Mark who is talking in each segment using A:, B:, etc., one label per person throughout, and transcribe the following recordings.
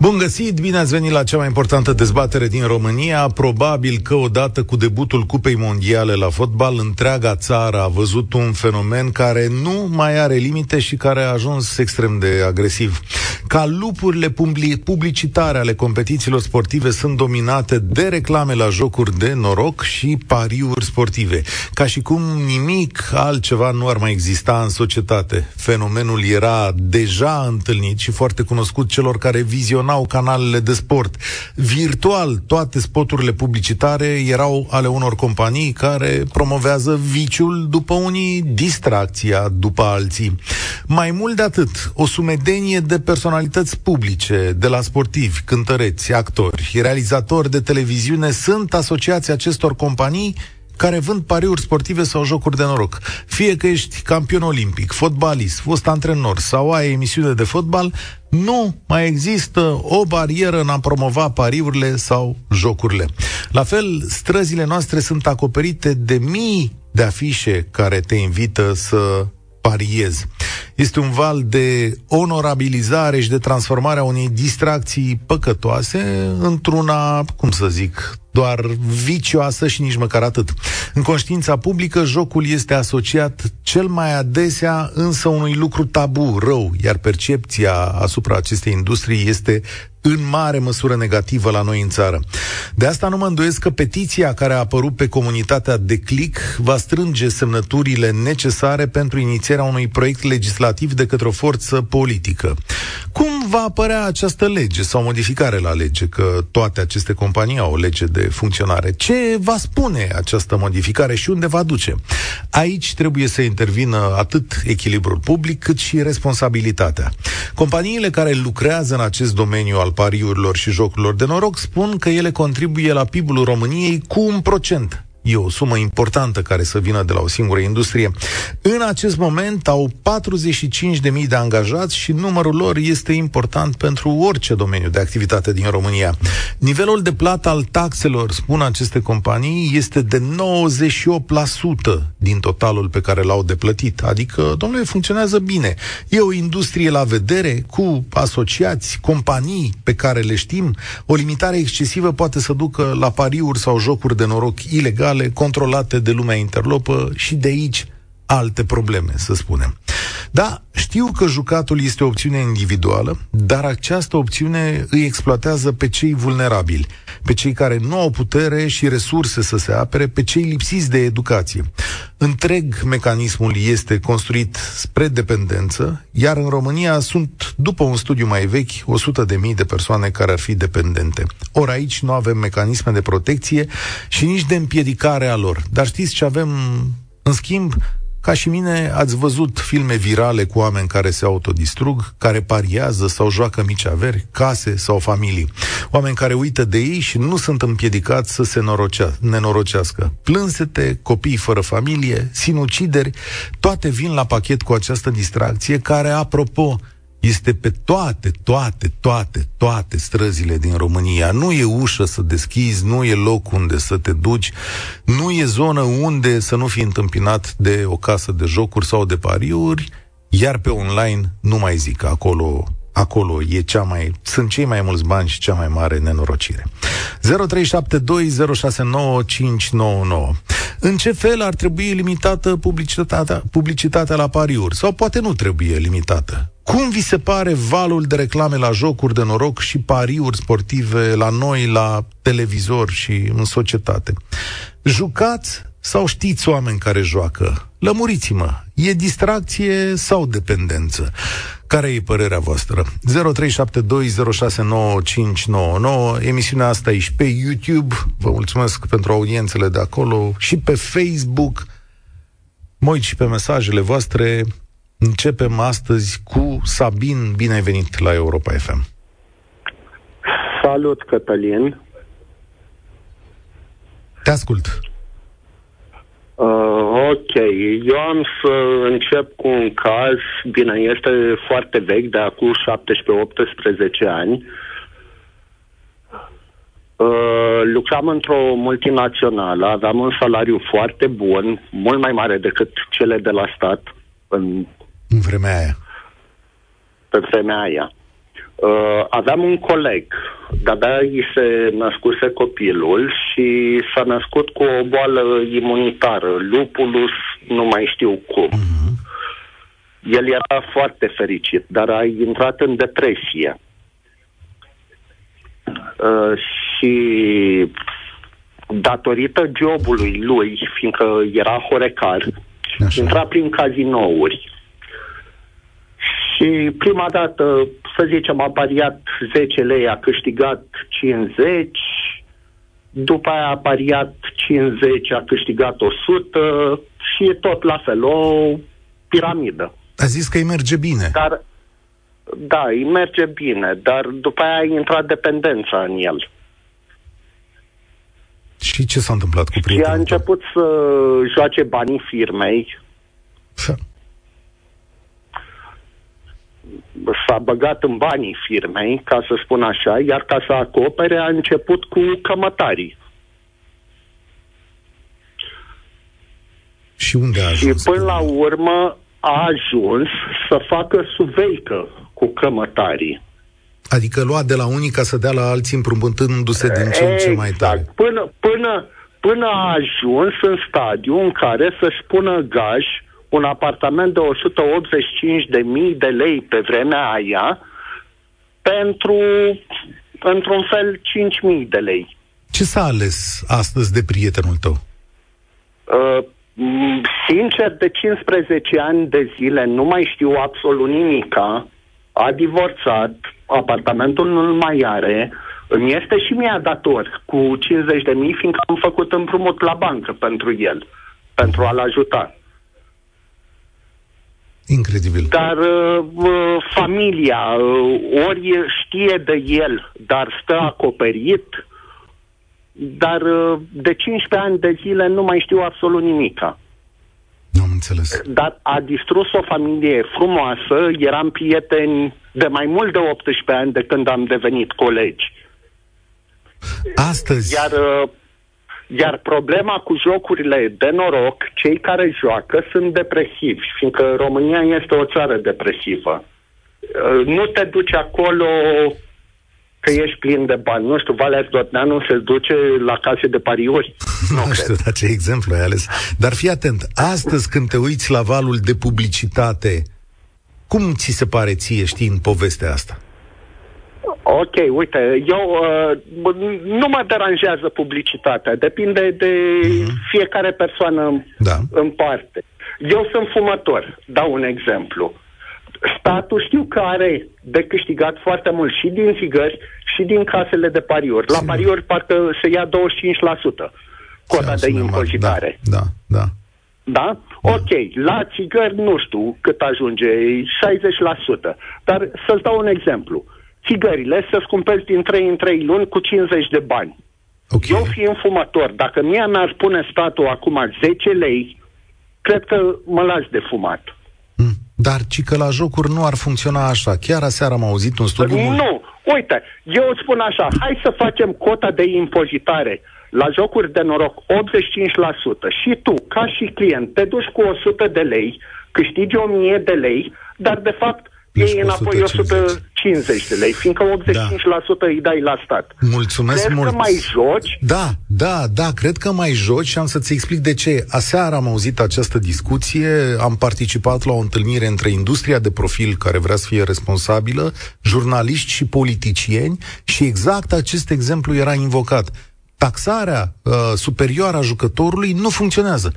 A: Bun găsit, bine ați venit la cea mai importantă dezbatere din România. Probabil că odată cu debutul Cupei Mondiale la fotbal, întreaga țară a văzut un fenomen care nu mai are limite și care a ajuns extrem de agresiv. Ca lupurile publicitare ale competițiilor sportive sunt dominate de reclame la jocuri de noroc și pariuri sportive. Ca și cum nimic altceva nu ar mai exista în societate. Fenomenul era deja întâlnit și foarte cunoscut celor care vizionau funcționau canalele de sport. Virtual, toate spoturile publicitare erau ale unor companii care promovează viciul după unii, distracția după alții. Mai mult de atât, o sumedenie de personalități publice, de la sportivi, cântăreți, actori, realizatori de televiziune, sunt asociații acestor companii care vând pariuri sportive sau jocuri de noroc. Fie că ești campion olimpic, fotbalist, fost antrenor sau ai emisiune de fotbal, nu mai există o barieră în a promova pariurile sau jocurile. La fel, străzile noastre sunt acoperite de mii de afișe care te invită să pariezi. Este un val de onorabilizare și de transformare a unei distracții păcătoase într-una, cum să zic, doar vicioasă și nici măcar atât. În conștiința publică, jocul este asociat cel mai adesea însă unui lucru tabu, rău, iar percepția asupra acestei industrii este în mare măsură negativă la noi în țară. De asta nu mă îndoiesc că petiția care a apărut pe comunitatea de click va strânge semnăturile necesare pentru inițierea unui proiect legislativ de către o forță politică. Cum va apărea această lege sau modificare la lege? Că toate aceste companii au o lege de funcționare. Ce va spune această modificare și unde va duce? Aici trebuie să intervină atât echilibrul public cât și responsabilitatea. Companiile care lucrează în acest domeniu al pariurilor și jocurilor de noroc spun că ele contribuie la PIB-ul României cu un procent. E o sumă importantă care să vină de la o singură industrie. În acest moment au 45.000 de angajați și numărul lor este important pentru orice domeniu de activitate din România. Nivelul de plată al taxelor, spun aceste companii, este de 98% din totalul pe care l-au de plătit. Adică, domnule, funcționează bine. E o industrie la vedere cu asociați, companii pe care le știm. O limitare excesivă poate să ducă la pariuri sau jocuri de noroc ilegal ilegale controlate de lumea interlopă și de aici alte probleme, să spunem. Da, știu că jucatul este o opțiune individuală, dar această opțiune îi exploatează pe cei vulnerabili, pe cei care nu au putere și resurse să se apere, pe cei lipsiți de educație. Întreg mecanismul este construit spre dependență, iar în România sunt, după un studiu mai vechi, 100 de mii de persoane care ar fi dependente. Ori aici nu avem mecanisme de protecție și nici de împiedicare a lor. Dar știți ce avem în schimb? Ca și mine, ați văzut filme virale cu oameni care se autodistrug, care pariază sau joacă mici averi, case sau familii. Oameni care uită de ei și nu sunt împiedicați să se norocea, nenorocească. Plânsete, copii fără familie, sinucideri, toate vin la pachet cu această distracție care, apropo, este pe toate, toate, toate, toate străzile din România. Nu e ușă să deschizi, nu e loc unde să te duci, nu e zonă unde să nu fii întâmpinat de o casă de jocuri sau de pariuri, iar pe online nu mai zic, acolo acolo e cea mai, sunt cei mai mulți bani și cea mai mare nenorocire. 0372069599. În ce fel ar trebui limitată publicitatea, publicitatea la pariuri? Sau poate nu trebuie limitată? Cum vi se pare valul de reclame la jocuri de noroc și pariuri sportive la noi, la televizor și în societate? Jucați sau știți oameni care joacă? Lămuriți-mă, e distracție sau dependență? Care e părerea voastră? 0372069599 Emisiunea asta e și pe YouTube. Vă mulțumesc pentru audiențele de acolo și pe Facebook. Mă uit și pe mesajele voastre. Începem astăzi cu Sabin. Bine ai venit la Europa FM.
B: Salut, Cătălin.
A: Te ascult.
B: Uh, ok, eu am să încep cu un caz, bine, este foarte vechi, de acum 17-18 ani. Uh, lucram într-o multinațională, aveam un salariu foarte bun, mult mai mare decât cele de la stat în,
A: în vremea aia.
B: Pe vremea aia. Uh, aveam un coleg, de-abia îi se născuse copilul și s-a născut cu o boală imunitară, lupulus, nu mai știu cum. Uh-huh. El era foarte fericit, dar a intrat în depresie. Uh, și datorită jobului lui, fiindcă era horecar, Așa. intra prin cazinouri. Și prima dată, să zicem, a pariat 10 lei, a câștigat 50, după aia a pariat 50, a câștigat 100 și e tot la fel, o piramidă.
A: A zis că îi merge bine.
B: Dar da, îi merge bine, dar după aia a intrat dependența în el.
A: Și ce s-a întâmplat cu prietenul Și
B: a început să joace banii firmei. S-a băgat în banii firmei, ca să spun așa, iar ca să acopere a început cu cămătarii.
A: Și unde a ajuns?
B: Și până la urmă a ajuns să facă suveică cu cămătarii.
A: Adică lua de la unii ca să dea la alții împrumutându-se din ce în ce mai tare.
B: Exact. Până, până, până a ajuns în stadiu în care să-și pună gaj un apartament de 185.000 de lei pe vremea aia pentru, într-un fel, 5.000 de lei.
A: Ce s-a ales astăzi de prietenul tău?
B: Uh, sincer, de 15 ani de zile nu mai știu absolut nimica. A divorțat, apartamentul nu mai are, îmi este și mie dator cu 50 de mii, fiindcă am făcut împrumut la bancă pentru el, pentru a-l ajuta.
A: Incredibil.
B: Dar uh, uh familia, uh, ori știe de el, dar stă acoperit, dar uh, de 15 ani de zile nu mai știu absolut nimica.
A: Nu am înțeles.
B: Dar a distrus o familie frumoasă, eram prieteni de mai mult de 18 ani de când am devenit colegi.
A: Astăzi.
B: Iar, uh, iar problema cu jocurile de noroc, cei care joacă sunt depresivi, fiindcă România este o țară depresivă. Uh, nu te duci acolo că ești plin de bani. Nu știu, Valer Dotneanu se duce la case de pariuri.
A: Nu, nu știu, dar ce exemplu ai ales. Dar fii atent, astăzi când te uiți la valul de publicitate, cum ți se pare ție, știi, în povestea asta?
B: Ok, uite, eu uh, nu mă deranjează publicitatea, depinde de mm-hmm. fiecare persoană da. în parte. Eu sunt fumător, dau un exemplu. Statul știu că are de câștigat foarte mult și din țigări și din casele de pariuri. La pariuri parcă se ia 25% cota de impozitare.
A: Da, da, da.
B: Da? Ok, la țigări nu știu cât ajunge, 60%. Dar să-ți dau un exemplu. Țigările să-ți cumperi din 3 în 3 luni cu 50 de bani. Okay. Eu fiind fumător, dacă mie mi-ar pune statul acum 10 lei, cred că mă las de fumat.
A: Dar ci că la jocuri nu ar funcționa așa. Chiar aseară am auzit un studiu...
B: Nu, uite, eu îți spun așa, hai să facem cota de impozitare la jocuri de noroc 85% și tu, ca și client, te duci cu 100 de lei, câștigi 1000 de lei, dar de fapt deci ei înapoi 150 de lei, fiindcă 85% da. îi dai la stat.
A: Mulțumesc
B: cred
A: mult.
B: că mai joci?
A: Da, da, da, cred că mai joci și am să-ți explic de ce. Aseară am auzit această discuție, am participat la o întâlnire între industria de profil care vrea să fie responsabilă, jurnaliști și politicieni și exact acest exemplu era invocat. Taxarea uh, superioară a jucătorului nu funcționează.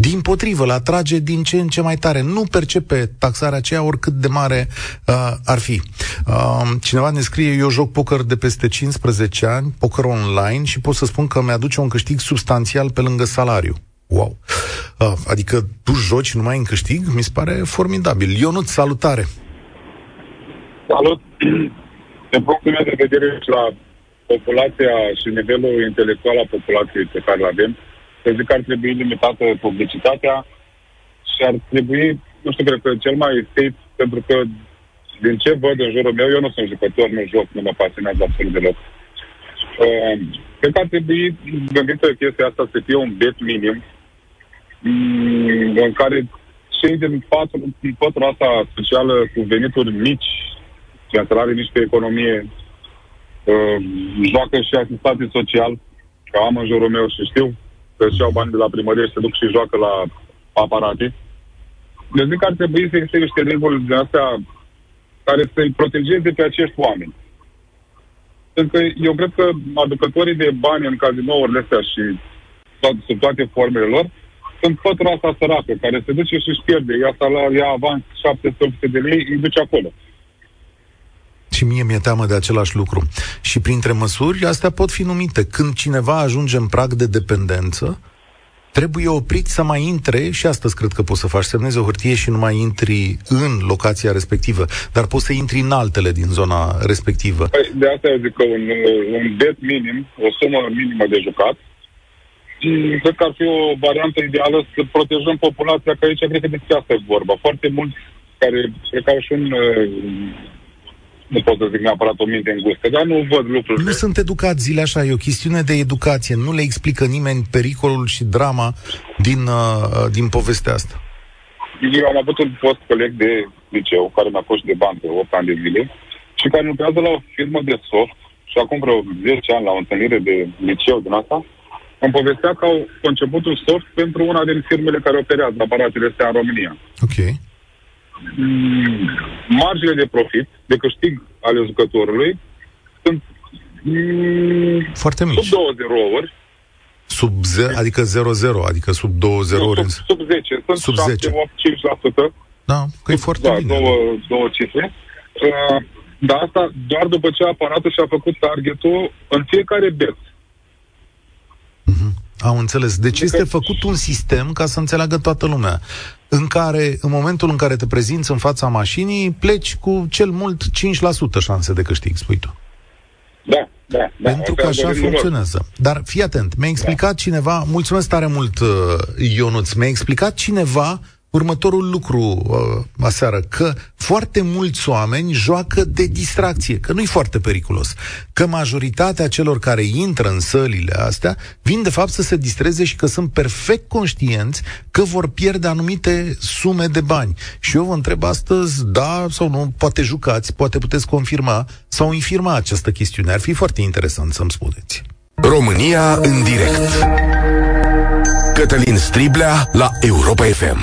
A: Din potrivă, la atrage din ce în ce mai tare. Nu percepe taxarea aceea oricât de mare uh, ar fi. Uh, cineva ne scrie, eu joc poker de peste 15 ani, poker online și pot să spun că mi-aduce un câștig substanțial pe lângă salariu. Wow! Uh, adică tu joci numai în câștig? Mi se pare formidabil. Ionut, salutare!
C: Salut! Din punctul meu de vedere la populația și nivelul intelectual al populației pe care îl avem, să zic că ar trebui limitată publicitatea și ar trebui, nu știu, cred că cel mai safe, pentru că din ce văd în jurul meu, eu nu sunt jucător, nu joc, nu mă pasionează absolut deloc. Uh, cred că ar trebui gândită chestia asta să fie un bet minim mm, în care cei din patru, din patru asta socială cu venituri mici, care are niște economie, uh, joacă și asistate social, ca am în jurul meu și știu că și iau bani de la primărie și se duc și joacă la aparate. Deci zic că ar trebui să existe niște reguli de astea care să-i protejeze pe acești oameni. Pentru că eu cred că aducătorii de bani în cazinourile astea și toate, sub toate formele lor sunt pătura asta săracă, care se duce și își pierde. Ia salar, ia avans 700 de lei, îi duce acolo.
A: Și mie mi-e teamă de același lucru. Și printre măsuri, astea pot fi numite. Când cineva ajunge în prag de dependență, trebuie oprit să mai intre, și astăzi cred că poți să faci, semnezi o hârtie și nu mai intri în locația respectivă, dar poți să intri în altele din zona respectivă.
C: Păi, de asta eu zic că un, un bet minim, o sumă minimă de jucat, cred că ar fi o variantă ideală să protejăm populația, că aici cred că despre asta e vorba. Foarte mulți care cred că au și un nu pot să zic neapărat o minte îngustă, dar nu văd lucrurile.
A: Nu sunt educați zile așa, e o chestiune de educație. Nu le explică nimeni pericolul și drama din, uh, din povestea asta.
C: Eu am avut un fost coleg de liceu care mi-a fost de bani pe 8 ani de zile și care lucrează la o firmă de soft și acum vreo 10 ani la o întâlnire de liceu din asta, îmi povestea că au conceput un soft pentru una din firmele care operează aparatele astea în România.
A: Ok.
C: Mm, marginile de profit, de câștig ale jucătorului, sunt
A: mm, foarte mici.
C: Sub 2 zerouri.
A: Sub ze- adică 0-0, adică sub 2 zerouri.
C: Sub, sub 10. Sunt sub 7, 10. 8, 5%.
A: Da, că e foarte
C: da,
A: bine.
C: Două, două cifre. Uh, dar asta doar după ce aparatul și-a făcut targetul în fiecare bet.
A: Uh-huh. Am înțeles. Deci este făcut un sistem, ca să înțeleagă toată lumea, în care, în momentul în care te prezinți în fața mașinii, pleci cu cel mult 5% șanse de câștig, spui tu.
C: Da, da, da.
A: Pentru că așa funcționează. Dar fii atent, mi-a explicat da. cineva, mulțumesc tare mult, uh, Ionuț, mi-a explicat cineva următorul lucru uh, aseară, că foarte mulți oameni joacă de distracție, că nu-i foarte periculos, că majoritatea celor care intră în sălile astea vin de fapt să se distreze și că sunt perfect conștienți că vor pierde anumite sume de bani. Și eu vă întreb astăzi, da sau nu, poate jucați, poate puteți confirma sau infirma această chestiune. Ar fi foarte interesant să-mi spuneți.
D: România în direct Cătălin Striblea la Europa FM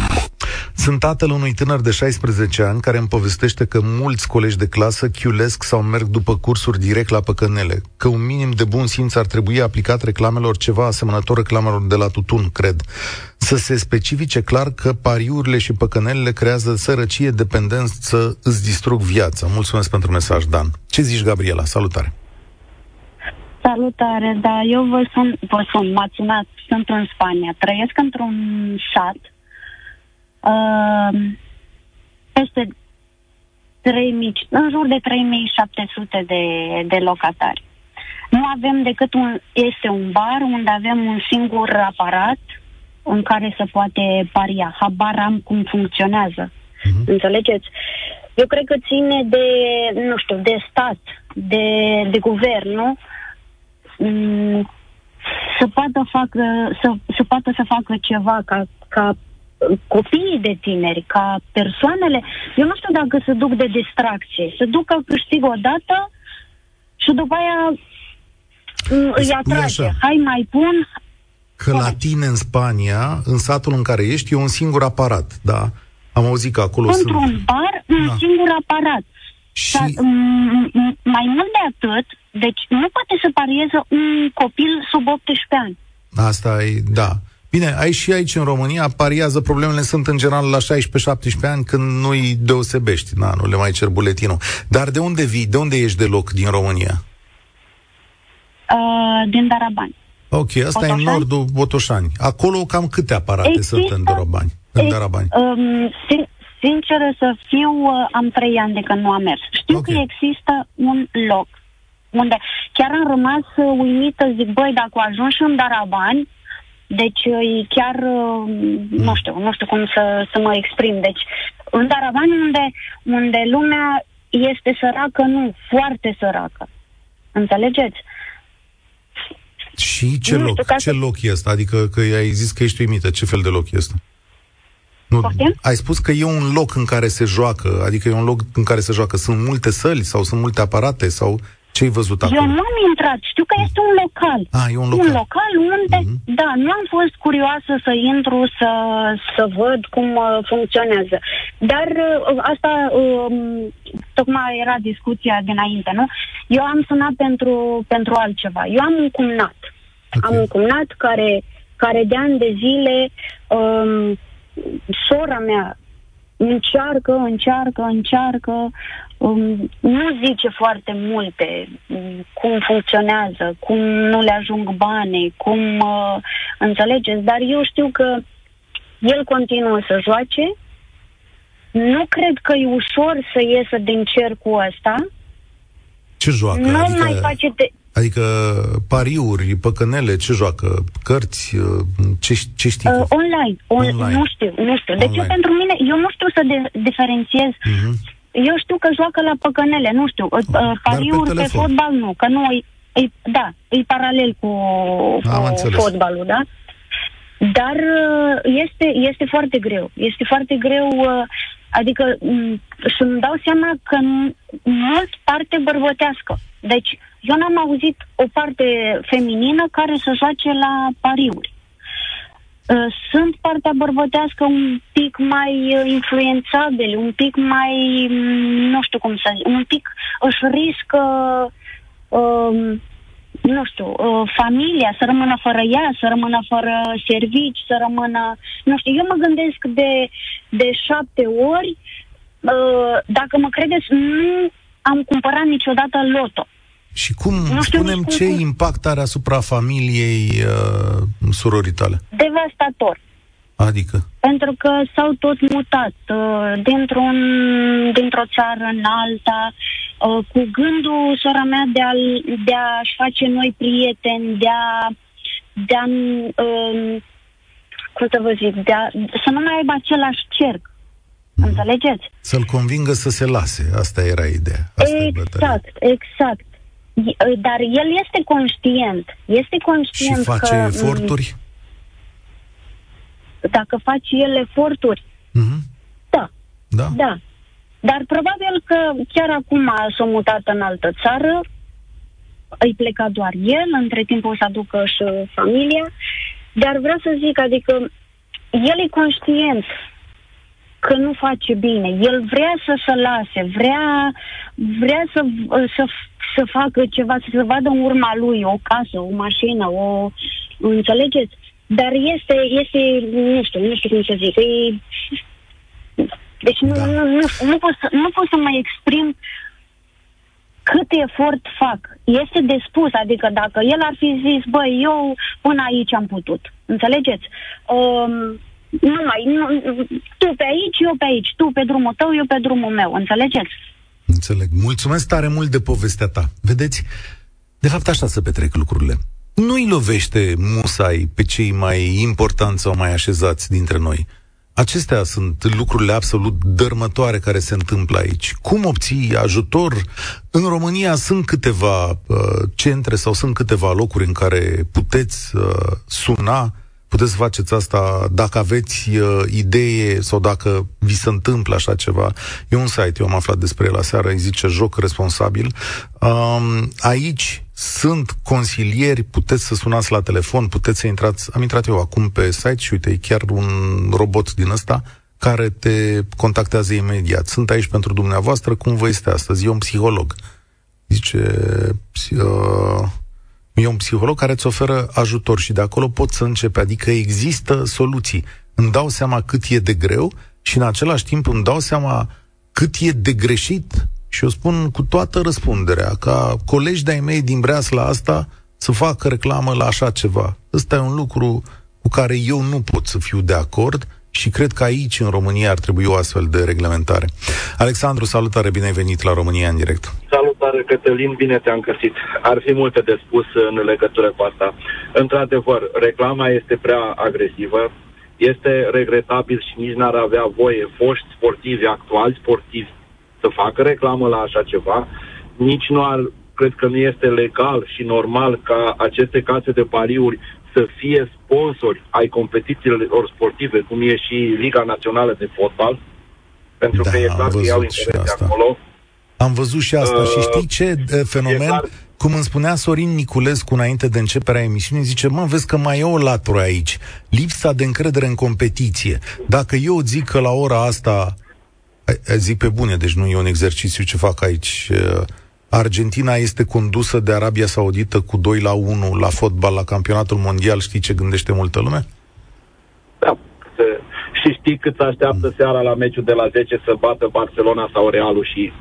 A: sunt tatăl unui tânăr de 16 ani care îmi povestește că mulți colegi de clasă chiulesc sau merg după cursuri direct la păcănele, că un minim de bun simț ar trebui aplicat reclamelor ceva asemănător reclamelor de la tutun, cred. Să se specifice clar că pariurile și păcănelele creează sărăcie, dependență, îți distrug viața. Mulțumesc pentru mesaj, Dan. Ce zici, Gabriela? Salutare!
E: Salutare, da, eu vă sunt, vă sunt, m-ați sunat, sunt în Spania, trăiesc într-un sat uh, peste 3000, în jur de 3700 de, de locatari. Nu avem decât un, este un bar unde avem un singur aparat în care se poate paria. Habar am cum funcționează. Uh-huh. Înțelegeți? Eu cred că ține de, nu știu, de stat, de, de guvern, nu? Mm, să poată, facă, să, să poată să facă ceva ca, ca copiii de tineri, ca persoanele, eu nu știu dacă se duc de distracție, se duc că câștig o dată și după aia mm, îi atrage. Așa. Hai mai pun.
A: Că la tine în Spania, în satul în care ești, e un singur aparat, da? Am auzit că acolo
E: Într-un sunt... bar, un da. singur aparat. Și... Dar, m- m- mai mult de atât, deci nu poate să parieze un copil sub 18 ani.
A: Asta e, da. Bine, ai și aici în România pariază, problemele sunt în general la 16-17 ani când nu-i deosebești, na, nu le mai cer buletinul. Dar de unde vii, de unde ești de loc din România?
E: Uh, din Darabani.
A: Ok, asta Botoșani? e în nordul Botoșani. Acolo cam câte aparate există, sunt în Darabani? În Darabani?
E: Um, sin- sinceră să fiu, uh, am trei ani de când nu am mers. Știu okay. că există un loc unde chiar am rămas uh, uimită, zic, băi, dacă ajungi în Darabani, deci e chiar, uh, nu știu, nu știu cum să, să mă exprim. Deci în Daravan unde, unde lumea este săracă, nu, foarte săracă. Înțelegeți?
A: Și ce, loc, știu, ce să... loc este? Adică că ai zis că ești uimită. Ce fel de loc este? Nu, ai spus că e un loc în care se joacă, adică e un loc în care se joacă. Sunt multe săli sau sunt multe aparate sau ce ai văzut acolo?
E: Eu nu am intrat, știu că este un local.
A: Ah, e un local.
E: Un local unde, mm-hmm. da, nu am fost curioasă să intru, să, să văd cum uh, funcționează. Dar uh, asta, uh, tocmai era discuția dinainte, nu? Eu am sunat pentru, pentru altceva. Eu am un cumnat. Okay. Am un cumnat care, care de ani de zile, um, sora mea încearcă, încearcă, încearcă, um, nu zice foarte multe um, cum funcționează, cum nu le ajung bani, cum uh, înțelegeți, dar eu știu că el continuă să joace. Nu cred că e ușor să iesă din cercul ăsta.
A: Ce joacă?
E: Nu adică... mai face de...
A: Adică pariuri, păcănele, ce joacă? Cărți? Uh, ce, ce știi?
E: Uh, online. On, online. Nu știu, nu știu. Deci eu pentru mine, eu nu știu să de- diferențiez. Uh-huh. Eu știu că joacă la păcănele, nu știu. Uh, uh pariuri pe, pe fotbal nu, că nu e, e da, e paralel cu, cu fotbalul, da? Dar uh, este, este foarte greu. Este foarte greu, adică mm, să-mi dau seama că mult parte bărbătească. Deci, eu n-am auzit o parte feminină care să joace la pariuri. Uh, sunt partea bărbătească un pic mai uh, influențabili, un pic mai, mm, nu știu cum să zic, un pic își riscă, um, nu știu, uh, familia să rămână fără ea, să rămână fără servici, să rămână, nu știu, eu mă gândesc de, de șapte ori, uh, dacă mă credeți, nu am cumpărat niciodată loto.
A: Și cum, nu spunem, cum, ce cum... impact are asupra familiei uh, suroritale?
E: Devastator.
A: Adică?
E: Pentru că s-au tot mutat uh, dintr-un, dintr-o țară în alta, uh, cu gândul, sora mea, de, a, de a-și face noi prieteni, de a, de a uh, cum să vă zic, de a, să nu mai aibă același cerc. Mm. Înțelegeți?
A: Să-l convingă să se lase. Asta era ideea. Asta
E: exact, exact. Dar el este conștient. Este conștient
A: Și face
E: că,
A: eforturi?
E: Dacă face el eforturi,
A: mm-hmm.
E: da.
A: Da?
E: Da. Dar probabil că chiar acum s-a mutat în altă țară, îi pleca doar el, între timp o să aducă și familia, dar vreau să zic, adică el e conștient că nu face bine. El vrea să se lase, vrea, vrea să, să, să facă ceva, să se vadă în urma lui o casă, o mașină, o... Înțelegeți? Dar este, este, nu știu, nu știu cum să zic, e... Deci nu, da. nu, nu, nu, pot să, nu pot să mă exprim cât efort fac. Este de spus, adică dacă el ar fi zis, băi, eu până aici am putut. Înțelegeți? Um, nu mai, nu, tu pe aici, eu pe aici, tu pe drumul tău, eu pe drumul meu, înțelegeți?
A: Înțeleg. Mulțumesc tare mult de povestea ta. Vedeți, de fapt așa se petrec lucrurile. Nu-i lovește musai pe cei mai importanți sau mai așezați dintre noi. Acestea sunt lucrurile absolut dărmătoare care se întâmplă aici. Cum obții ajutor? În România sunt câteva uh, centre sau sunt câteva locuri în care puteți uh, suna puteți să faceți asta dacă aveți uh, idee sau dacă vi se întâmplă așa ceva. E un site, eu am aflat despre el aseară, îi zice Joc Responsabil. Um, aici sunt consilieri, puteți să sunați la telefon, puteți să intrați, am intrat eu acum pe site și uite, e chiar un robot din ăsta care te contactează imediat. Sunt aici pentru dumneavoastră, cum vă este astăzi? E un psiholog. Zice, uh, E un psiholog care îți oferă ajutor și de acolo poți să începi. Adică există soluții. Îmi dau seama cât e de greu și în același timp îmi dau seama cât e de greșit și o spun cu toată răspunderea, ca colegi de-ai mei din Breasla asta să facă reclamă la așa ceva. Ăsta e un lucru cu care eu nu pot să fiu de acord și cred că aici, în România, ar trebui o astfel de reglementare. Alexandru, salutare, bine ai venit la România în direct.
F: Salutare, Cătălin, bine te-am găsit. Ar fi multe de spus în legătură cu asta. Într-adevăr, reclama este prea agresivă, este regretabil și nici n-ar avea voie foști sportivi, actuali sportivi, să facă reclamă la așa ceva, nici nu ar cred că nu este legal și normal ca aceste case de pariuri să fie sponsori ai competițiilor sportive, cum e și Liga Națională de Fotbal, pentru da, că e clar că iau interese acolo.
A: Am văzut și asta. Uh, și știi ce fenomen? Cum îmi spunea Sorin Niculescu înainte de începerea emisiunii, zice, mă, vezi că mai e o latură aici. Lipsa de încredere în competiție. Dacă eu zic că la ora asta, zic pe bune, deci nu e un exercițiu ce fac aici, Argentina este condusă de Arabia Saudită cu 2 la 1 la fotbal la campionatul mondial, știi ce gândește multă lume?
F: Da. Și știi cât așteaptă mm. seara la meciul de la 10 să bată Barcelona sau Realul și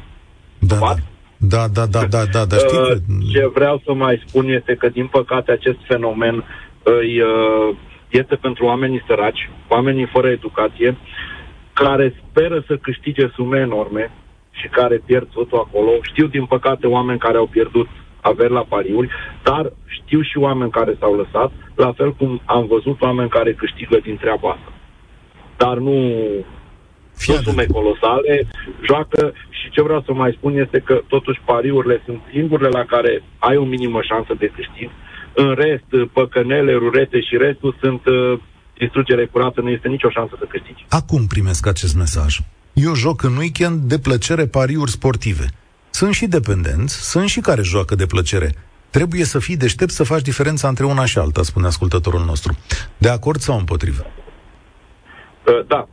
A: da, da. Da, da, da, da, da, da, știi că...
F: Ce vreau să mai spun este că, din păcate, acest fenomen îi, uh, este pentru oamenii săraci, oamenii fără educație, care speră să câștige sume enorme și care pierd totul acolo. Știu, din păcate, oameni care au pierdut averi la pariuri, dar știu și oameni care s-au lăsat, la fel cum am văzut oameni care câștigă din treaba asta. Dar nu sunt sume colosale, joacă și ce vreau să mai spun este că totuși pariurile sunt singurele la care ai o minimă șansă de câștig. În rest, păcănele, rurete și restul sunt uh, distrugere curată, nu este nicio șansă să câștigi.
A: Acum primesc acest mesaj. Eu joc în weekend de plăcere pariuri sportive. Sunt și dependenți, sunt și care joacă de plăcere. Trebuie să fii deștept să faci diferența între una și alta, spune ascultătorul nostru. De acord sau împotrivă?
F: Uh, da,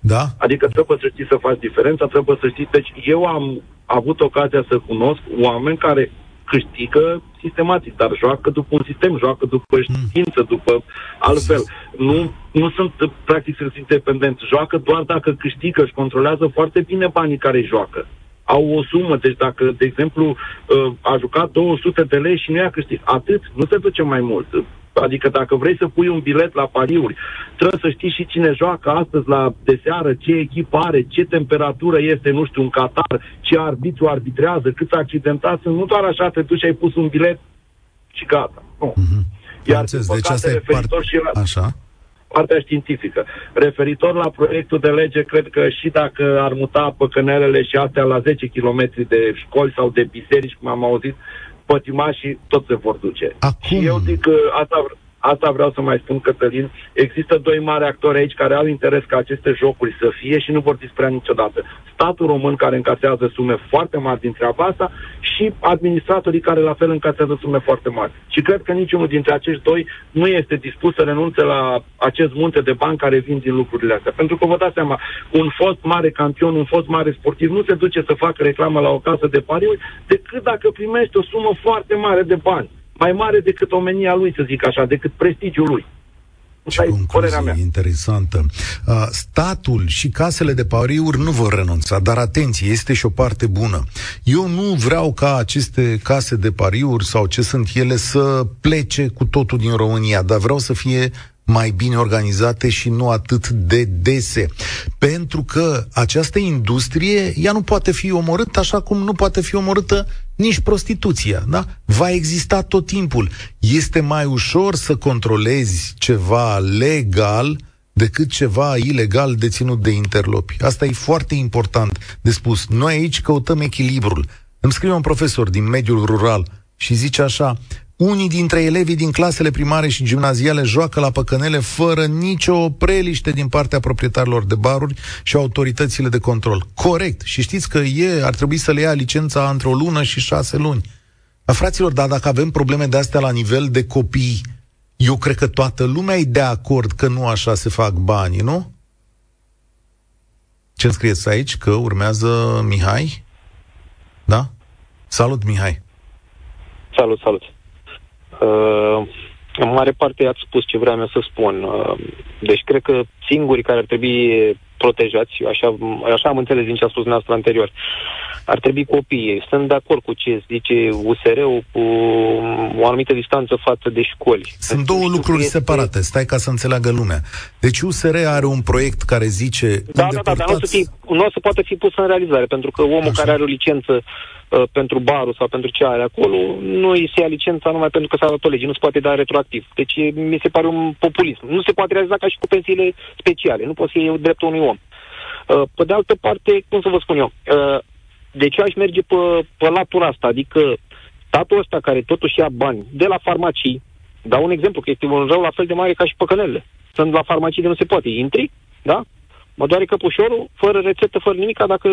A: da?
F: Adică trebuie să știi să faci diferența, trebuie să știi. Deci eu am avut ocazia să cunosc oameni care câștigă sistematic, dar joacă după un sistem, joacă după hmm. știință, după altfel. Nu, nu sunt, practic, sunt independenți. Joacă doar dacă câștigă, își controlează foarte bine banii care îi joacă. Au o sumă, deci dacă, de exemplu, uh, a jucat 200 de lei și nu i-a câștigat, atât, nu se duce mai mult. Adică dacă vrei să pui un bilet la pariuri, trebuie să știi și cine joacă astăzi la de seară, ce echipă are, ce temperatură este, nu știu, în Qatar, ce arbitru arbitrează, câți accidentați sunt. Nu doar așa te duci, ai pus un bilet și gata. Nu.
A: Mm-hmm. Iar, deci asta e part... și la... Așa
F: partea științifică. Referitor la proiectul de lege, cred că și dacă ar muta păcănelele și astea la 10 km de școli sau de biserici, cum am auzit, pătimașii tot se vor duce.
A: Acum...
F: Și eu zic că asta, asta vreau să mai spun, Cătălin, există doi mari actori aici care au interes ca aceste jocuri să fie și nu vor dispărea niciodată. Statul român care încasează sume foarte mari din treaba asta și administratorii care la fel încasează sume foarte mari. Și cred că niciunul dintre acești doi nu este dispus să renunțe la acest munte de bani care vin din lucrurile astea. Pentru că vă dați seama, un fost mare campion, un fost mare sportiv nu se duce să facă reclamă la o casă de pariuri decât dacă primește o sumă foarte mare de bani. Mai mare decât omenia lui, să zic așa, decât prestigiul lui.
A: Ce concluzie mea. interesantă. Uh, statul și casele de pariuri nu vor renunța, dar atenție, este și o parte bună. Eu nu vreau ca aceste case de pariuri sau ce sunt ele să plece cu totul din România, dar vreau să fie mai bine organizate și nu atât de dese. Pentru că această industrie, ea nu poate fi omorâtă așa cum nu poate fi omorâtă nici prostituția, da? Va exista tot timpul. Este mai ușor să controlezi ceva legal decât ceva ilegal deținut de interlopi. Asta e foarte important de spus. Noi aici căutăm echilibrul. Îmi scrie un profesor din mediul rural și zice așa, unii dintre elevii din clasele primare și gimnaziale joacă la păcănele fără nicio preliște din partea proprietarilor de baruri și autoritățile de control. Corect. Și știți că e, ar trebui să le ia licența între o lună și șase luni. A fraților, dar dacă avem probleme de astea la nivel de copii, eu cred că toată lumea e de acord că nu așa se fac banii, nu? Ce scrieți aici? Că urmează Mihai? Da? Salut, Mihai!
G: Salut, salut! Uh, în mare parte ați spus ce vreau eu să spun. Uh, deci cred că singurii care ar trebui protejați, așa, așa am înțeles din ce a spus dumneavoastră anterior, ar trebui copiii. Sunt de acord cu ce zice USR-ul, cu o anumită distanță față de școli.
A: Sunt două lucruri este... separate, stai ca să înțeleagă lumea. Deci USR are un proiect care zice...
G: Da, da, da, dar nu o să, fie, nu o să poată fi pus în realizare, pentru că omul așa. care are o licență Uh, pentru barul sau pentru ce are acolo, nu îi se ia licența numai pentru că s-a dat o lege, nu se poate da retroactiv. Deci mi se pare un populism. Nu se poate realiza ca și cu pensiile speciale, nu poți să iei dreptul unui om. Uh, pe de altă parte, cum să vă spun eu, uh, Deci eu aș merge pe, pe latura asta, adică statul ăsta care totuși ia bani de la farmacii, dau un exemplu, că este un rău la fel de mare ca și păcănele. Sunt la farmacii de nu se poate. Intri, da? Mă doare căpușorul, fără rețetă, fără nimic, dacă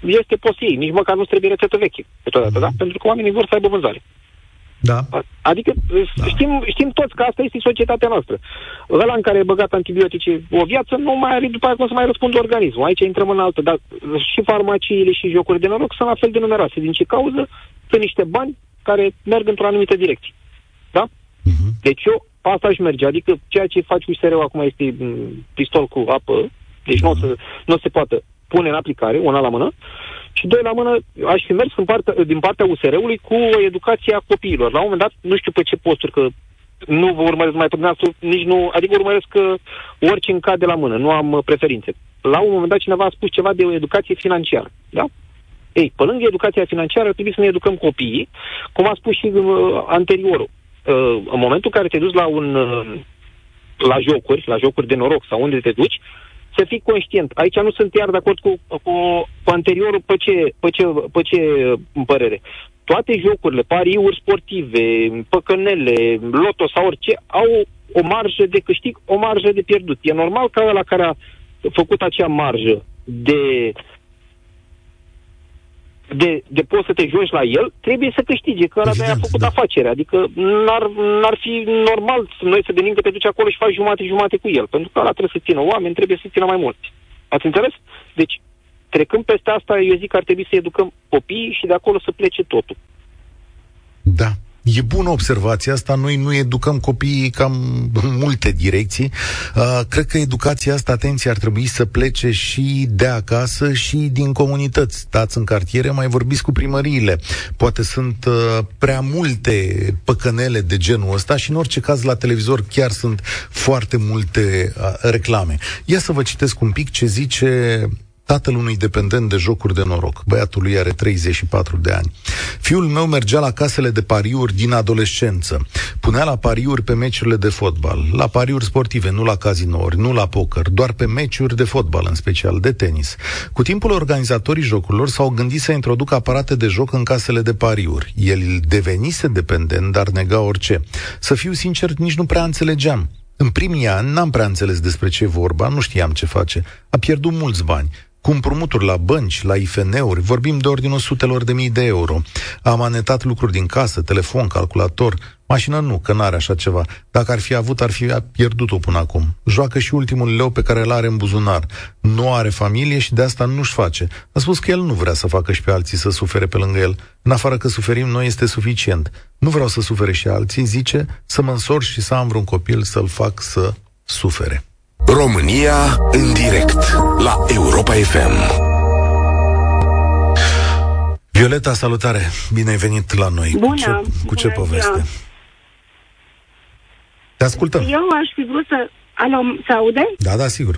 G: este posibil. Nici măcar nu trebuie rețetă veche, câteodată, mm-hmm. da? Pentru că oamenii vor să aibă vânzare.
A: Da.
G: Adică da. Știm, știm toți că asta este societatea noastră. Ăla în care e băgat antibiotice o viață nu mai are după aia cum să mai răspundă organismul. Aici intrăm în altă, dar și farmaciile și jocuri de noroc sunt la fel de numeroase. Din ce cauză? Sunt niște bani care merg într-o anumită direcție. Da? Uh-huh. Deci eu asta aș merge. Adică ceea ce faci cu SRU acum este pistol cu apă, deci uh-huh. nu, o să, nu o se poată pune în aplicare, una la mână, și doi la mână, aș fi mers în partea, din partea USR-ului cu educația copiilor. La un moment dat, nu știu pe ce posturi, că nu vă urmăresc mai pe nici nu, adică urmăresc că orice îmi cade la mână, nu am uh, preferințe. La un moment dat cineva a spus ceva de o educație financiară, da? Ei, pe lângă educația financiară, ar trebui să ne educăm copiii, cum a spus și uh, anteriorul. Uh, în momentul în care te duci la un uh, la jocuri, la jocuri de noroc sau unde te duci, să fii conștient. Aici nu sunt iar de acord cu, cu, cu anteriorul pe ce, pe, ce, pe ce părere. Toate jocurile, pariuri sportive, păcănele, loto sau orice, au o marjă de câștig, o marjă de pierdut. E normal ca la care a făcut acea marjă de de, de poți să te joci la el, trebuie să câștige, că ăla a făcut da. afacere. Adică n-ar, n-ar fi normal noi să venim că te duci acolo și faci jumate-jumate cu el. Pentru că ăla trebuie să țină oameni, trebuie să țină mai mulți. Ați înțeles? Deci, trecând peste asta, eu zic că ar trebui să educăm copiii și de acolo să plece totul.
A: Da. E bună observația asta, noi nu educăm copiii cam în multe direcții. Uh, cred că educația asta, atenție, ar trebui să plece și de acasă și din comunități. Stați în cartiere, mai vorbiți cu primăriile. Poate sunt uh, prea multe păcănele de genul ăsta și în orice caz la televizor chiar sunt foarte multe uh, reclame. Ia să vă citesc un pic ce zice tatăl unui dependent de jocuri de noroc. Băiatul lui are 34 de ani. Fiul meu mergea la casele de pariuri din adolescență. Punea la pariuri pe meciurile de fotbal, la pariuri sportive, nu la cazinouri, nu la poker, doar pe meciuri de fotbal, în special de tenis. Cu timpul organizatorii jocurilor s-au gândit să introducă aparate de joc în casele de pariuri. El devenise dependent, dar nega orice. Să fiu sincer, nici nu prea înțelegeam. În primii ani n-am prea înțeles despre ce e vorba, nu știam ce face. A pierdut mulți bani cu împrumuturi la bănci, la IFN-uri, vorbim de ordinul sutelor de mii de euro. Am anetat lucruri din casă, telefon, calculator, mașină nu, că n-are așa ceva. Dacă ar fi avut, ar fi pierdut-o până acum. Joacă și ultimul leu pe care îl are în buzunar. Nu are familie și de asta nu-și face. A spus că el nu vrea să facă și pe alții să sufere pe lângă el. În afară că suferim noi este suficient. Nu vreau să sufere și alții, zice, să mă însor și să am vreun copil să-l fac să sufere.
D: România în direct la Europa FM.
A: Violeta, salutare! Bine ai venit la noi.
H: Bună!
A: Cu ce, cu ce poveste? Ziua. Te ascultăm.
H: Eu aș fi vrut să... Alo, se aude?
A: Da, da, sigur.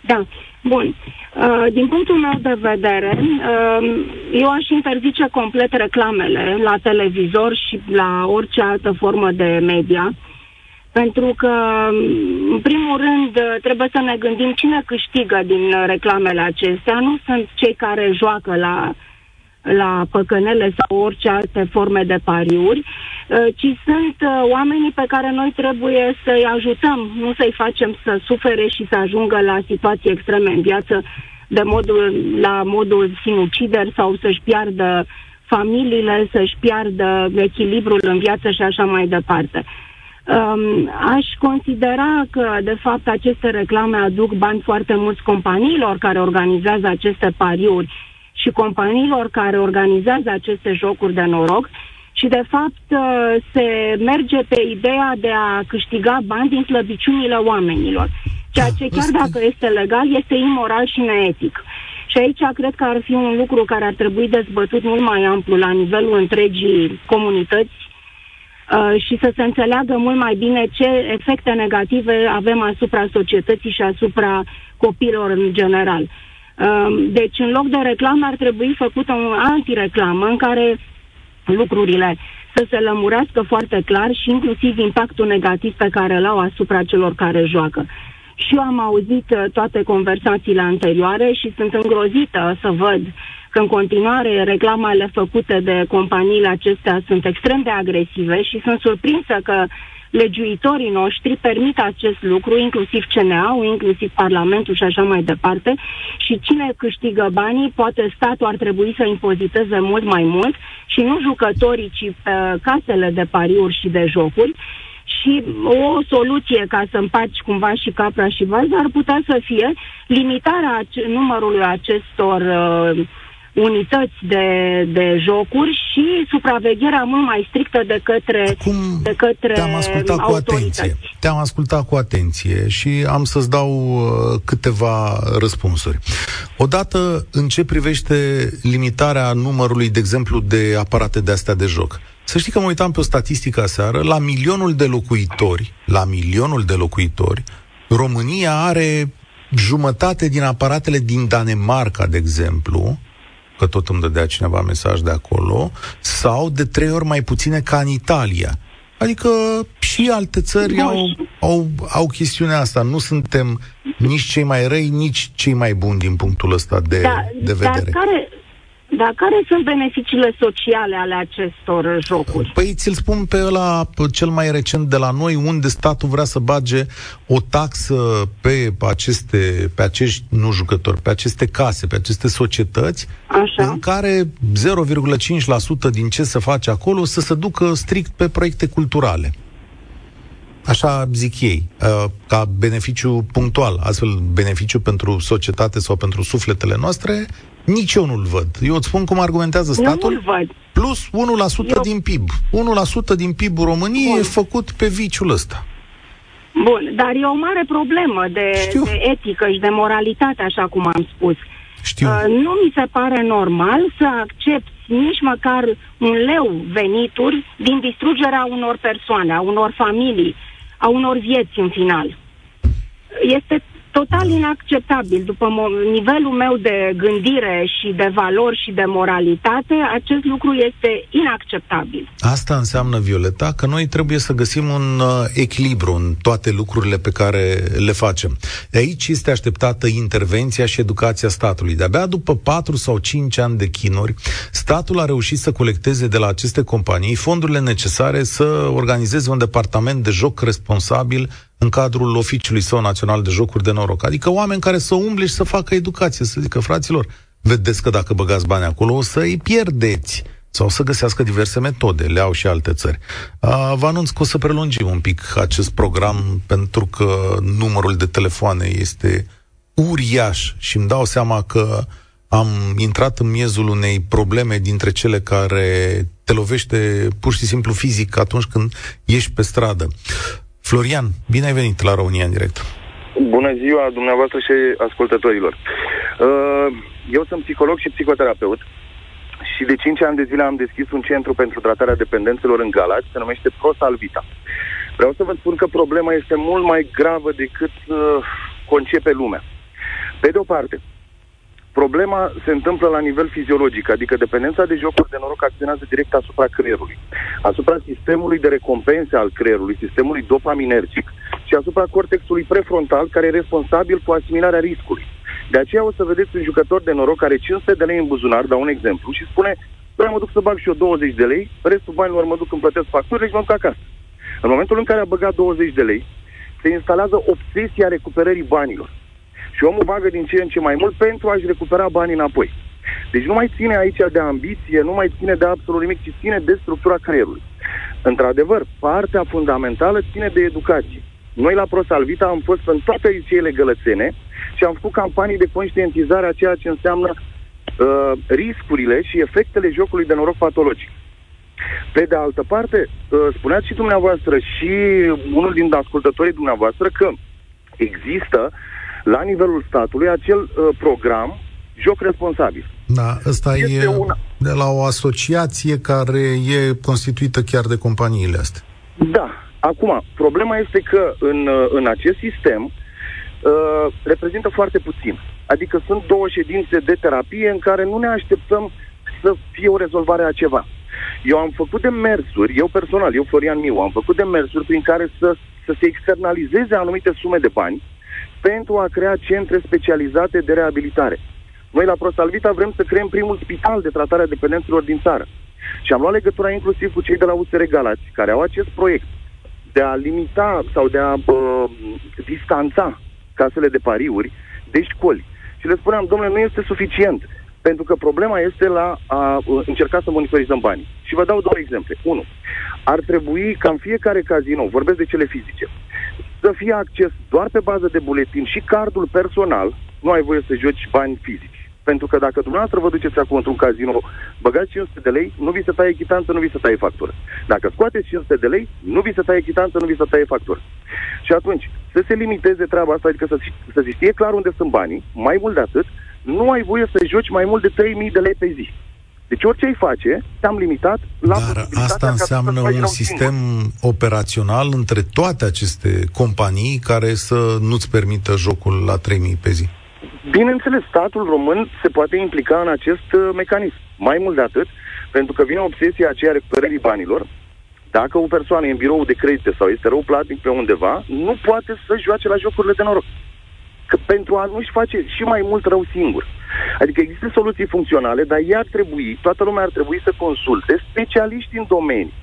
H: Da. Bun. Uh, din punctul meu de vedere, uh, eu aș interzice complet reclamele la televizor și la orice altă formă de media. Uh, pentru că, în primul rând, trebuie să ne gândim cine câștigă din reclamele acestea. Nu sunt cei care joacă la, la păcănele sau orice alte forme de pariuri, uh, ci sunt uh, oamenii pe care noi trebuie să-i ajutăm, nu să-i facem să sufere și să ajungă la situații extreme în viață, de modul, la modul sinucider sau să-și piardă familiile, să-și piardă echilibrul în viață și așa mai departe. Um, aș considera că, de fapt, aceste reclame aduc bani foarte mulți companiilor care organizează aceste pariuri și companiilor care organizează aceste jocuri de noroc și, de fapt, uh, se merge pe ideea de a câștiga bani din slăbiciunile oamenilor. Ceea ce, chiar dacă este legal, este imoral și neetic. Și aici cred că ar fi un lucru care ar trebui dezbătut mult mai amplu la nivelul întregii comunități Uh, și să se înțeleagă mult mai bine ce efecte negative avem asupra societății și asupra copiilor în general. Uh, deci, în loc de reclamă, ar trebui făcută o antireclamă în care lucrurile să se lămurească foarte clar și inclusiv impactul negativ pe care îl au asupra celor care joacă. Și eu am auzit uh, toate conversațiile anterioare și sunt îngrozită să văd că în continuare reclamele făcute de companiile acestea sunt extrem de agresive și sunt surprinsă că legiuitorii noștri permit acest lucru, inclusiv CNA-ul, inclusiv Parlamentul și așa mai departe, și cine câștigă banii, poate statul ar trebui să impoziteze mult mai mult și nu jucătorii, ci pe casele de pariuri și de jocuri. Și o soluție ca să împaci cumva și capra și vaza ar putea să fie limitarea numărului acestor uh, unități de, de jocuri și supravegherea mult mai strictă de către,
A: Acum
H: de către
A: te-am ascultat cu atenție. Te-am ascultat cu atenție și am să-ți dau uh, câteva răspunsuri. Odată, în ce privește limitarea numărului, de exemplu, de aparate de astea de joc. Să știi că mă uitam pe o statistică aseară, la milionul de locuitori, la milionul de locuitori, România are jumătate din aparatele din Danemarca, de exemplu, că tot îmi dădea cineva mesaj de acolo, sau de trei ori mai puține ca în Italia. Adică și alte țări au, au, au chestiunea asta. Nu suntem nici cei mai răi, nici cei mai buni din punctul ăsta de, da, de vedere.
H: Dar care, dar care sunt beneficiile sociale ale acestor jocuri?
A: Păi ți-l spun pe ăla cel mai recent de la noi, unde statul vrea să bage o taxă pe aceste, pe acești nu jucători, pe aceste case, pe aceste societăți,
H: Așa.
A: în care 0,5% din ce se face acolo să se ducă strict pe proiecte culturale. Așa zic ei, uh, ca beneficiu punctual, astfel beneficiu pentru societate sau pentru sufletele noastre, nici eu nu-l văd. Eu îți spun cum argumentează statul.
H: Nu văd.
A: Plus 1% eu... din PIB. 1% din PIB-ul României Bun. e făcut pe viciul ăsta.
H: Bun, dar e o mare problemă de, de etică și de moralitate, așa cum am spus.
A: Știu. Uh,
H: nu mi se pare normal să accepti nici măcar un leu venituri din distrugerea unor persoane, a unor familii, a unor vieți în final. Este total inacceptabil. După mo- nivelul meu de gândire și de valori și de moralitate, acest lucru este inacceptabil.
A: Asta înseamnă, Violeta, că noi trebuie să găsim un uh, echilibru în toate lucrurile pe care le facem. De aici este așteptată intervenția și educația statului. De-abia după 4 sau 5 ani de chinuri, statul a reușit să colecteze de la aceste companii fondurile necesare să organizeze un departament de joc responsabil în cadrul oficiului său național de jocuri de noroc. Adică oameni care să umble și să facă educație, să zică, fraților, vedeți că dacă băgați bani acolo o să îi pierdeți sau să găsească diverse metode, le au și alte țări. A, vă anunț că o să prelungim un pic acest program pentru că numărul de telefoane este uriaș și îmi dau seama că am intrat în miezul unei probleme dintre cele care te lovește pur și simplu fizic atunci când ești pe stradă. Florian, bine ai venit la România în direct.
I: Bună ziua dumneavoastră și ascultătorilor. Uh, eu sunt psiholog și psihoterapeut și de 5 ani de zile am deschis un centru pentru tratarea dependențelor în Galați, se numește ProSalvita. Vreau să vă spun că problema este mult mai gravă decât uh, concepe lumea. Pe de o parte, Problema se întâmplă la nivel fiziologic, adică dependența de jocuri de noroc acționează direct asupra creierului, asupra sistemului de recompense al creierului, sistemului dopaminergic și asupra cortexului prefrontal, care e responsabil cu asimilarea riscului. De aceea o să vedeți un jucător de noroc care 500 de lei în buzunar, dau un exemplu, și spune, vreau mă duc să bag și eu 20 de lei, restul banilor mă duc îmi plătesc facturile și mă duc acasă. În momentul în care a băgat 20 de lei, se instalează obsesia recuperării banilor. Și omul bagă din ce în ce mai mult pentru a-și recupera banii înapoi. Deci nu mai ține aici de ambiție, nu mai ține de absolut nimic, ci ține de structura creierului. Într-adevăr, partea fundamentală ține de educație. Noi la ProSalvita am fost în toate liceele gălățene și am făcut campanii de conștientizare a ceea ce înseamnă uh, riscurile și efectele jocului de noroc patologic. Pe de altă parte, uh, spuneați și dumneavoastră și unul din ascultătorii dumneavoastră că există la nivelul statului acel uh, program joc responsabil.
A: Da, ăsta este e una... de la o asociație care e constituită chiar de companiile astea.
I: Da. Acum, problema este că în, uh, în acest sistem uh, reprezintă foarte puțin. Adică sunt două ședințe de terapie în care nu ne așteptăm să fie o rezolvare a ceva. Eu am făcut demersuri, eu personal, eu Florian Miu, am făcut demersuri prin care să, să se externalizeze anumite sume de bani pentru a crea centre specializate de reabilitare. Noi la Prosalvita vrem să creăm primul spital de tratare a dependenților din țară. Și am luat legătura inclusiv cu cei de la USR Galați, care au acest proiect de a limita sau de a uh, distanța casele de pariuri de școli. Și le spuneam, domnule, nu este suficient, pentru că problema este la a uh, încerca să monitorizăm banii. Și vă dau două exemple. Unu, ar trebui ca în fiecare casino, vorbesc de cele fizice, să fie acces doar pe bază de buletin și cardul personal, nu ai voie să joci bani fizici. Pentru că dacă dumneavoastră vă duceți acum într-un casino, băgați 500 de lei, nu vi se taie chitanță, nu vi se taie factură. Dacă scoateți 500 de lei, nu vi se taie chitanță, nu vi se taie factură. Și atunci, să se limiteze treaba asta, adică să, să se știe clar unde sunt banii, mai mult de atât, nu ai voie să joci mai mult de 3000 de lei pe zi. Deci orice ai face, te-am limitat la
A: Dar asta înseamnă un sistem singur. operațional între toate aceste companii care să nu-ți permită jocul la 3000 pe zi.
I: Bineînțeles, statul român se poate implica în acest uh, mecanism. Mai mult de atât, pentru că vine obsesia aceea recuperării banilor, dacă o persoană e în birou de credite sau este rău platic pe undeva, nu poate să joace la jocurile de noroc. Că pentru a nu-și face și mai mult rău singur. Adică există soluții funcționale, dar ea ar trebui, toată lumea ar trebui să consulte specialiști în domenii.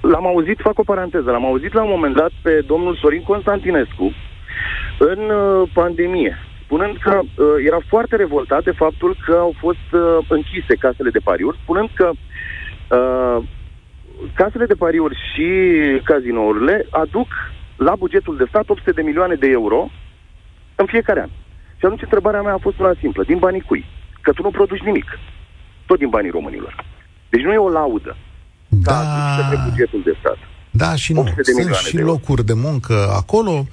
I: L-am auzit, fac o paranteză, l-am auzit la un moment dat pe domnul Sorin Constantinescu, în uh, pandemie, spunând că uh, era foarte revoltat de faptul că au fost uh, închise casele de pariuri, spunând că uh, casele de pariuri și cazinourile aduc la bugetul de stat 800 de milioane de euro în fiecare an. Și atunci întrebarea mea a fost una simplă. Din banii cui? Că tu nu produci nimic. Tot din banii românilor. Deci nu e o laudă. Da. Ca bugetul de stat.
A: Da și nu. Sunt și locuri de muncă acolo.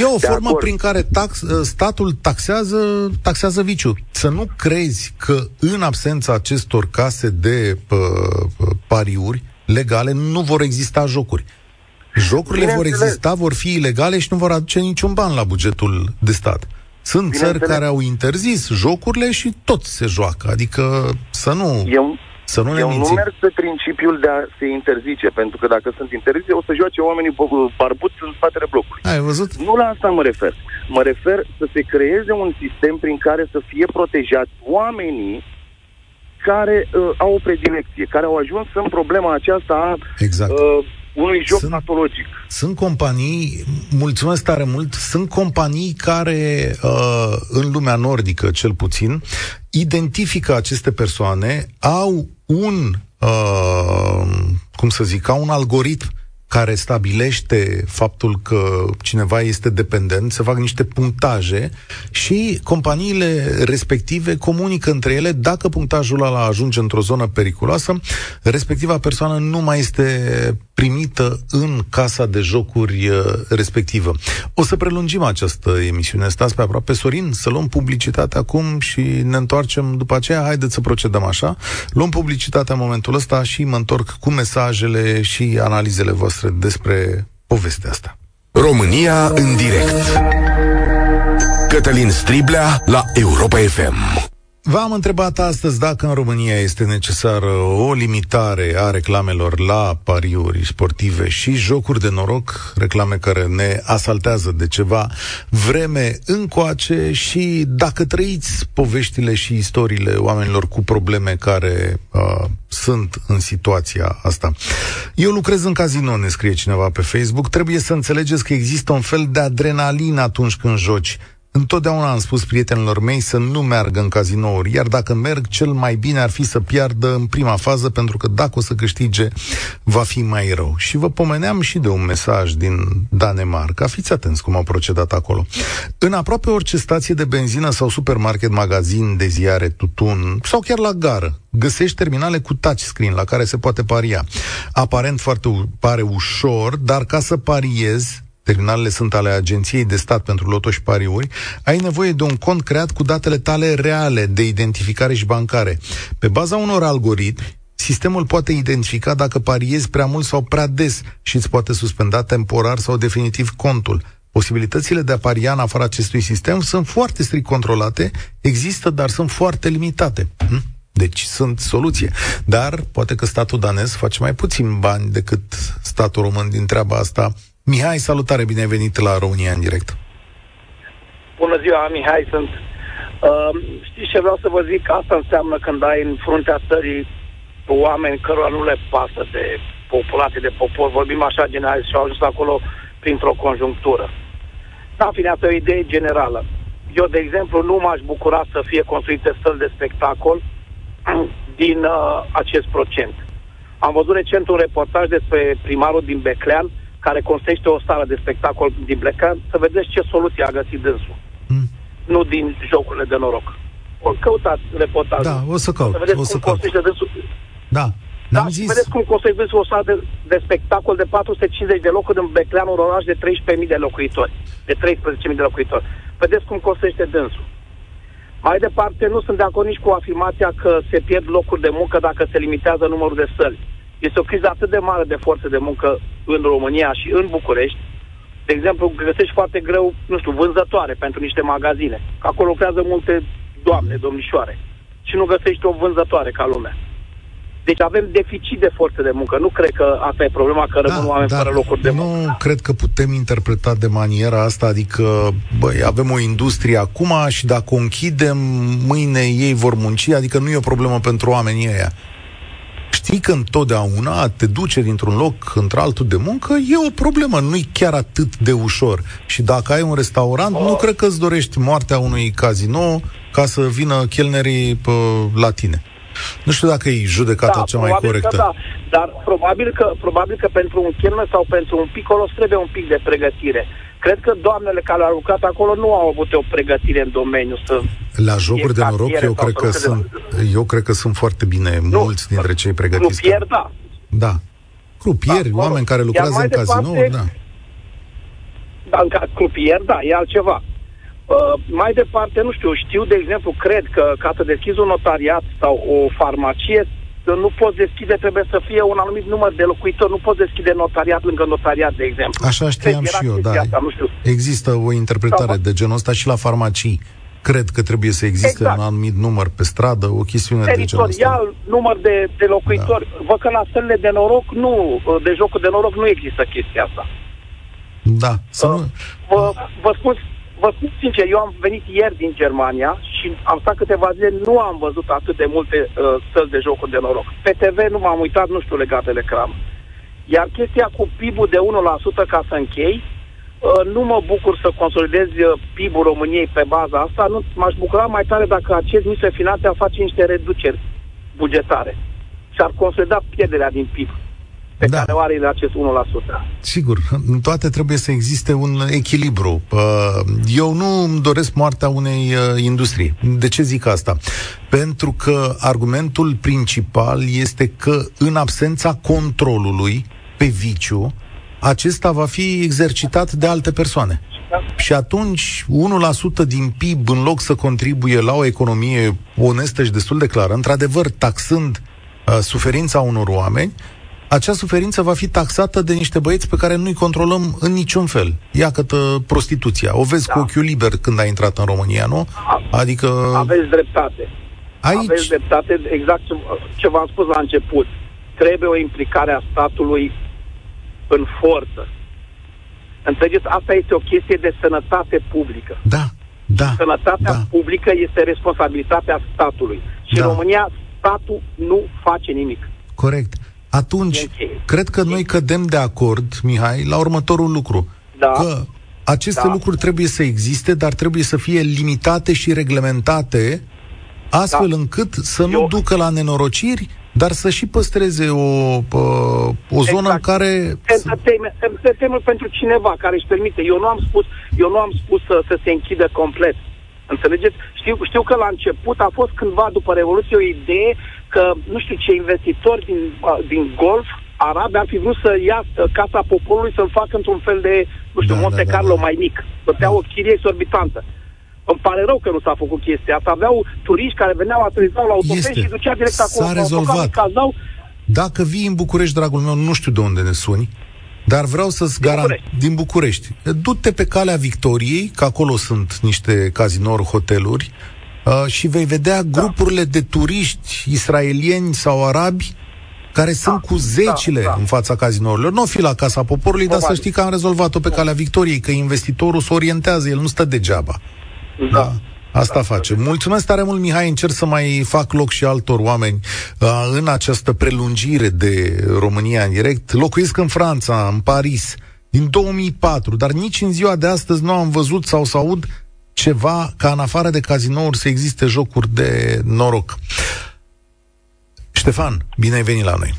A: E o de formă acord. prin care tax, statul taxează, taxează viciu. Să nu crezi că în absența acestor case de pă, pă, pariuri legale nu vor exista jocuri. Jocurile vor exista, vor fi ilegale și nu vor aduce niciun ban la bugetul de stat. Sunt țări care au interzis jocurile și tot se joacă. Adică să nu...
I: Eu,
A: să nu ne
I: Eu
A: mințim.
I: nu merg pe principiul de a se interzice, pentru că dacă sunt interzise, o să joace oamenii barbuți în spatele blocului.
A: Ai văzut?
I: Nu la asta mă refer. Mă refer să se creeze un sistem prin care să fie protejați oamenii care uh, au o predilecție, care au ajuns în problema aceasta a
A: exact. uh,
I: unui joc sunt, patologic.
A: Sunt companii, mulțumesc tare mult, sunt companii care, uh, în lumea nordică cel puțin, identifică aceste persoane, au un, uh, cum să zic, au un algoritm care stabilește faptul că cineva este dependent, se fac niște punctaje și companiile respective comunică între ele dacă punctajul ăla ajunge într-o zonă periculoasă, respectiva persoană nu mai este primită în casa de jocuri uh, respectivă. O să prelungim această emisiune. Stați pe aproape, Sorin, să luăm publicitate acum și ne întoarcem după aceea. Haideți să procedăm așa. Luăm publicitatea în momentul ăsta și mă întorc cu mesajele și analizele voastre despre povestea asta.
D: România în direct. Cătălin Striblea la Europa FM.
A: V-am întrebat astăzi dacă în România este necesară o limitare a reclamelor la pariuri sportive și jocuri de noroc, reclame care ne asaltează de ceva vreme încoace și dacă trăiți poveștile și istoriile oamenilor cu probleme care uh, sunt în situația asta. Eu lucrez în casino, ne scrie cineva pe Facebook, trebuie să înțelegeți că există un fel de adrenalină atunci când joci Întotdeauna am spus prietenilor mei să nu meargă în cazinouri, iar dacă merg, cel mai bine ar fi să piardă în prima fază, pentru că dacă o să câștige, va fi mai rău. Și vă pomeneam și de un mesaj din Danemarca. Fiți atenți cum au procedat acolo. În aproape orice stație de benzină sau supermarket, magazin de ziare, tutun sau chiar la gară, găsești terminale cu touchscreen la care se poate paria. Aparent foarte pare ușor, dar ca să pariezi, terminalele sunt ale Agenției de Stat pentru Loto și Pariuri, ai nevoie de un cont creat cu datele tale reale de identificare și bancare. Pe baza unor algoritmi, sistemul poate identifica dacă pariezi prea mult sau prea des și îți poate suspenda temporar sau definitiv contul. Posibilitățile de a paria în afara acestui sistem sunt foarte strict controlate, există, dar sunt foarte limitate. Hm? Deci sunt soluție. Dar poate că statul danez face mai puțin bani decât statul român din treaba asta Mihai, salutare, bine ai venit la România în direct.
J: Bună ziua, Mihai sunt. Uh, știți ce vreau să vă zic? Asta înseamnă când ai în fruntea țării oameni cărora nu le pasă de populație, de popor, vorbim așa general și au ajuns acolo printr-o conjunctură. Da, fine, asta e o idee generală. Eu, de exemplu, nu m-aș bucura să fie construite stări de spectacol din uh, acest procent. Am văzut recent un reportaj despre primarul din Beclean, care construiește o sală de spectacol din Beclean, să vedeți ce soluție a găsit dânsul. Mm. Nu din jocurile de noroc. O căutați reportajul.
A: Da, o să caut.
J: Să vedeți
A: o
J: să cum construiește dânsul.
A: Da.
J: Da, zis. vedeți cum construiește o sală de, de spectacol de 450 de locuri în Beclean, un oraș de 13.000 de locuitori. De 13.000 de locuitori. Vedeți cum construiește dânsul. Mai departe, nu sunt de acord nici cu afirmația că se pierd locuri de muncă dacă se limitează numărul de săli. Este o criză atât de mare de forță de muncă în România și în București. De exemplu, găsești foarte greu, nu știu, vânzătoare pentru niște magazine. Acolo lucrează multe doamne, domnișoare. Și nu găsești o vânzătoare ca lumea. Deci avem deficit de forță de muncă. Nu cred că asta e problema, că rămân da, oameni fără locuri de muncă.
A: Nu cred că putem interpreta de maniera asta, adică băi, avem o industrie acum și dacă o închidem, mâine ei vor munci, adică nu e o problemă pentru oamenii ăia. Știi că întotdeauna te duce dintr-un loc într-altul de muncă, e o problemă, nu-i chiar atât de ușor. Și dacă ai un restaurant, oh. nu cred că îți dorești moartea unui casino ca să vină chelnerii pă, la tine. Nu știu dacă e judecata da, cea mai corectă. Că da,
J: dar probabil că, probabil că pentru un chelner sau pentru un picolos trebuie un pic de pregătire. Cred că doamnele care au lucrat acolo nu au avut o pregătire în domeniu să
A: La jocuri de noroc eu cred că sunt de... eu cred că sunt foarte bine nu, mulți dintre cei pregătiți.
J: Crupier, da.
A: Da. Crupieri, da, oameni care lucrează în cazinouri, da.
J: Da, în crupier, da, e altceva. Uh, mai departe, nu știu, știu, de exemplu, cred că ca să deschizi un notariat sau o farmacie, nu poți deschide, trebuie să fie un anumit număr de locuitori, nu poți deschide notariat lângă notariat, de exemplu.
A: Așa știam și eu, da. Asta, nu știu. Există o interpretare sau, de genul ăsta și la farmacii. Cred că trebuie să existe exact. un anumit număr pe stradă, o chestiune de genul ăsta.
J: număr de, de locuitori. Da. Văd că la stările de noroc, nu, de jocul de noroc nu există chestia asta.
A: Da. Să uh, nu...
J: vă, vă spun vă spun sincer, eu am venit ieri din Germania și am stat câteva zile, nu am văzut atât de multe uh, săli de jocuri de noroc. Pe TV nu m-am uitat, nu știu, legat de lecram. Iar chestia cu PIB-ul de 1% ca să închei, uh, nu mă bucur să consolidez uh, PIB-ul României pe baza asta, nu m-aș bucura mai tare dacă acest ministru de finanțe ar face niște reduceri bugetare și ar consolida pierderea din PIB pe da. care o are acest 1%.
A: Sigur, în toate trebuie să existe un echilibru. Eu nu îmi doresc moartea unei uh, industrii. De ce zic asta? Pentru că argumentul principal este că în absența controlului pe viciu, acesta va fi exercitat de alte persoane. Și atunci 1% din PIB, în loc să contribuie la o economie onestă și destul de clară, într-adevăr taxând uh, suferința unor oameni, acea suferință va fi taxată de niște băieți pe care nu-i controlăm în niciun fel. Iată prostituția. O vezi da. cu ochiul liber când ai intrat în România, nu? Adică...
J: Aveți dreptate. Aici... Aveți dreptate, exact ce v-am spus la început. Trebuie o implicare a statului în forță. Înțelegeți? Asta este o chestie de sănătate publică.
A: Da, da.
J: Sănătatea
A: da.
J: publică este responsabilitatea statului. Și da. în România statul nu face nimic.
A: Corect. Atunci, cred că noi cădem de acord, Mihai, la următorul lucru.
J: Da.
A: Că aceste da. lucruri trebuie să existe, dar trebuie să fie limitate și reglementate astfel da. încât să Eu... nu ducă la nenorociri, dar să și păstreze o, o zonă exact. în care...
J: Se teme, se teme pentru cineva care își permite. Eu nu am spus, eu nu am spus să, să se închidă complet. Înțelegeți? Știu, știu că la început a fost cândva după Revoluție o idee că nu știu ce investitori din, din Golf arabi ar fi vrut să ia Casa Poporului să-l facă într-un fel de, nu știu, da, Monte da, da Carlo da, da. mai mic. Să o chirie exorbitantă. Îmi pare rău că nu s-a făcut chestia asta. Aveau turiști care veneau, aterizau la autobuz și ducea direct acolo.
A: S-a rezolvat. Cazau. Dacă vii în București, dragul meu, nu știu de unde ne suni, dar vreau să-ți garant... Din București. Du-te pe calea Victoriei, că acolo sunt niște cazinouri, hoteluri, uh, și vei vedea da. grupurile de turiști israelieni sau arabi care da, sunt cu zecile da, da. în fața cazinourilor. Nu o fi la Casa Poporului, Probabil. dar să știi că am rezolvat-o pe calea Victoriei, că investitorul se orientează, el nu stă degeaba.
J: Da. da.
A: Asta face. Mulțumesc tare mult, Mihai. Încerc să mai fac loc și altor oameni uh, în această prelungire de România în direct. Locuiesc în Franța, în Paris, din 2004, dar nici în ziua de astăzi nu am văzut sau să aud ceva ca în afară de cazinouri să existe jocuri de noroc. Ștefan, bine ai venit la noi.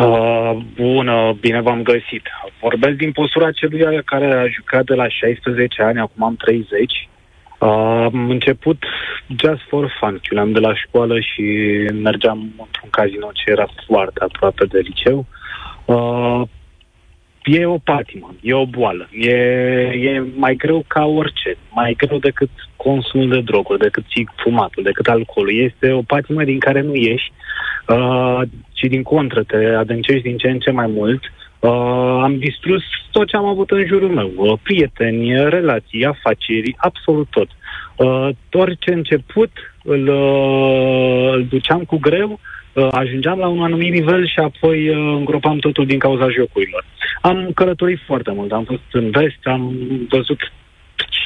K: Uh, bună, bine v-am găsit. Vorbesc din postura celui care a jucat de la 16 ani, acum am 30. Uh, am început just for fun. Chiuleam de la școală și mergeam într-un casino ce era foarte aproape de liceu. Uh, e o patimă, e o boală, e, e mai greu ca orice, mai greu decât consumul de droguri, decât fumatul, decât alcoolul. Este o patimă din care nu ieși, uh, ci din contră te adâncești din ce în ce mai mult. Uh, am distrus tot ce am avut în jurul meu, uh, prieteni, relații, afaceri, absolut tot. Uh, orice început îl, uh, îl duceam cu greu, uh, ajungeam la un anumit nivel și apoi uh, îngropam totul din cauza jocurilor. Am călătorit foarte mult, am fost în vest, am văzut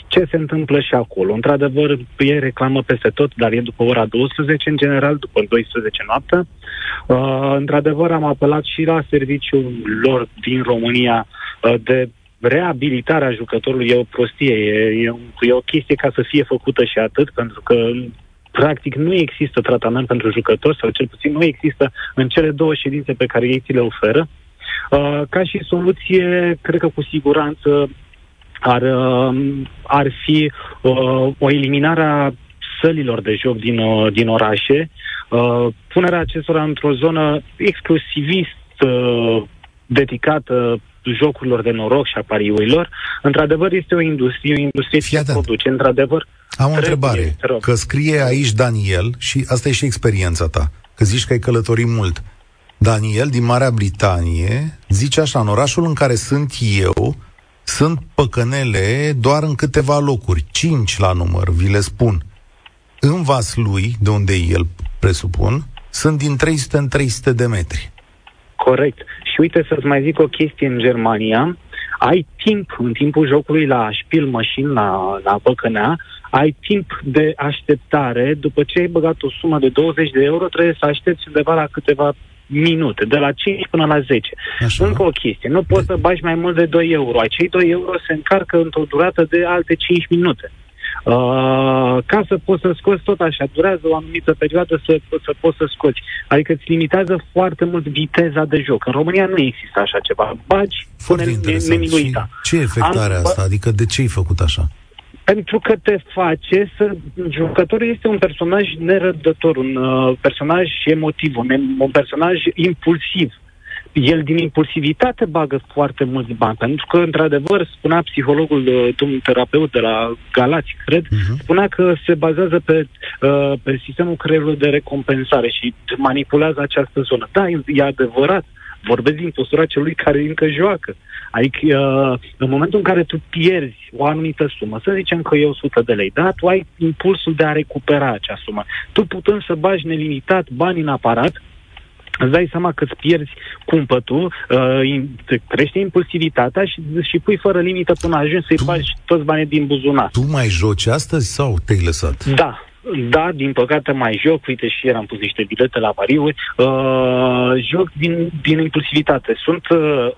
K: ce se întâmplă și acolo. Într-adevăr, e reclamă peste tot, dar e după ora 12 în general, după 12 noaptea. Uh, într-adevăr, am apelat și la serviciul lor din România uh, de reabilitarea jucătorului. E o prostie, e, e, e o chestie ca să fie făcută și atât, pentru că practic nu există tratament pentru jucători, sau cel puțin nu există în cele două ședințe pe care ei ți le oferă. Uh, ca și soluție, cred că cu siguranță ar, uh, ar fi uh, o eliminare a sălilor de joc din, uh, din orașe, uh, punerea acestora într-o zonă exclusivist uh, dedicată jocurilor de noroc și a pariurilor, într-adevăr este o industrie, o industrie ce produce, într-adevăr.
A: Am o întrebare, că scrie aici Daniel și asta e și experiența ta, că zici că ai călătorit mult. Daniel din Marea Britanie zice așa, în orașul în care sunt eu, sunt păcănele doar în câteva locuri, cinci la număr, vi le spun. În Vaslui, de unde e el, presupun, sunt din 300 în 300 de metri.
K: Corect. Și uite să-ți mai zic o chestie în Germania. Ai timp, în timpul jocului la Spiel Machine, la, la Băcănea, ai timp de așteptare. După ce ai băgat o sumă de 20 de euro, trebuie să aștepți undeva la câteva minute, de la 5 până la 10. Așa. Încă o chestie, nu poți de... să bagi mai mult de 2 euro. Acei 2 euro se încarcă într-o durată de alte 5 minute. Uh, ca să poți să scoți tot așa, durează o anumită perioadă să, să poți să scoți. Adică îți limitează foarte mult viteza de joc. În România nu există așa ceva. Bagi
A: foarte până nemiluita. Ce efect are asta? Adică de ce ai făcut așa?
K: Pentru că te face să... Jucătorul este un personaj nerăbdător, un uh, personaj emotiv, un, un personaj impulsiv. El din impulsivitate bagă foarte mulți bani, pentru că, într-adevăr, spunea psihologul, uh, domnul terapeut de la Galați, cred, uh-huh. spunea că se bazează pe, uh, pe sistemul creierului de recompensare și manipulează această zonă. Da, e, e adevărat, vorbesc din postura celui care încă joacă. Adică uh, în momentul în care tu pierzi o anumită sumă, să zicem că e 100 de lei, da, tu ai impulsul de a recupera acea sumă. Tu putând să bagi nelimitat bani în aparat, îți dai seama că îți pierzi cumpătul, uh, crește impulsivitatea și, și pui fără limită până ajungi să-i tu, faci toți banii din buzunar.
A: Tu mai joci astăzi sau te-ai lăsat?
K: Da, da, din păcate mai joc, uite și ieri am pus niște bilete la pariuri, uh, joc din, din impulsivitate. Sunt, uh,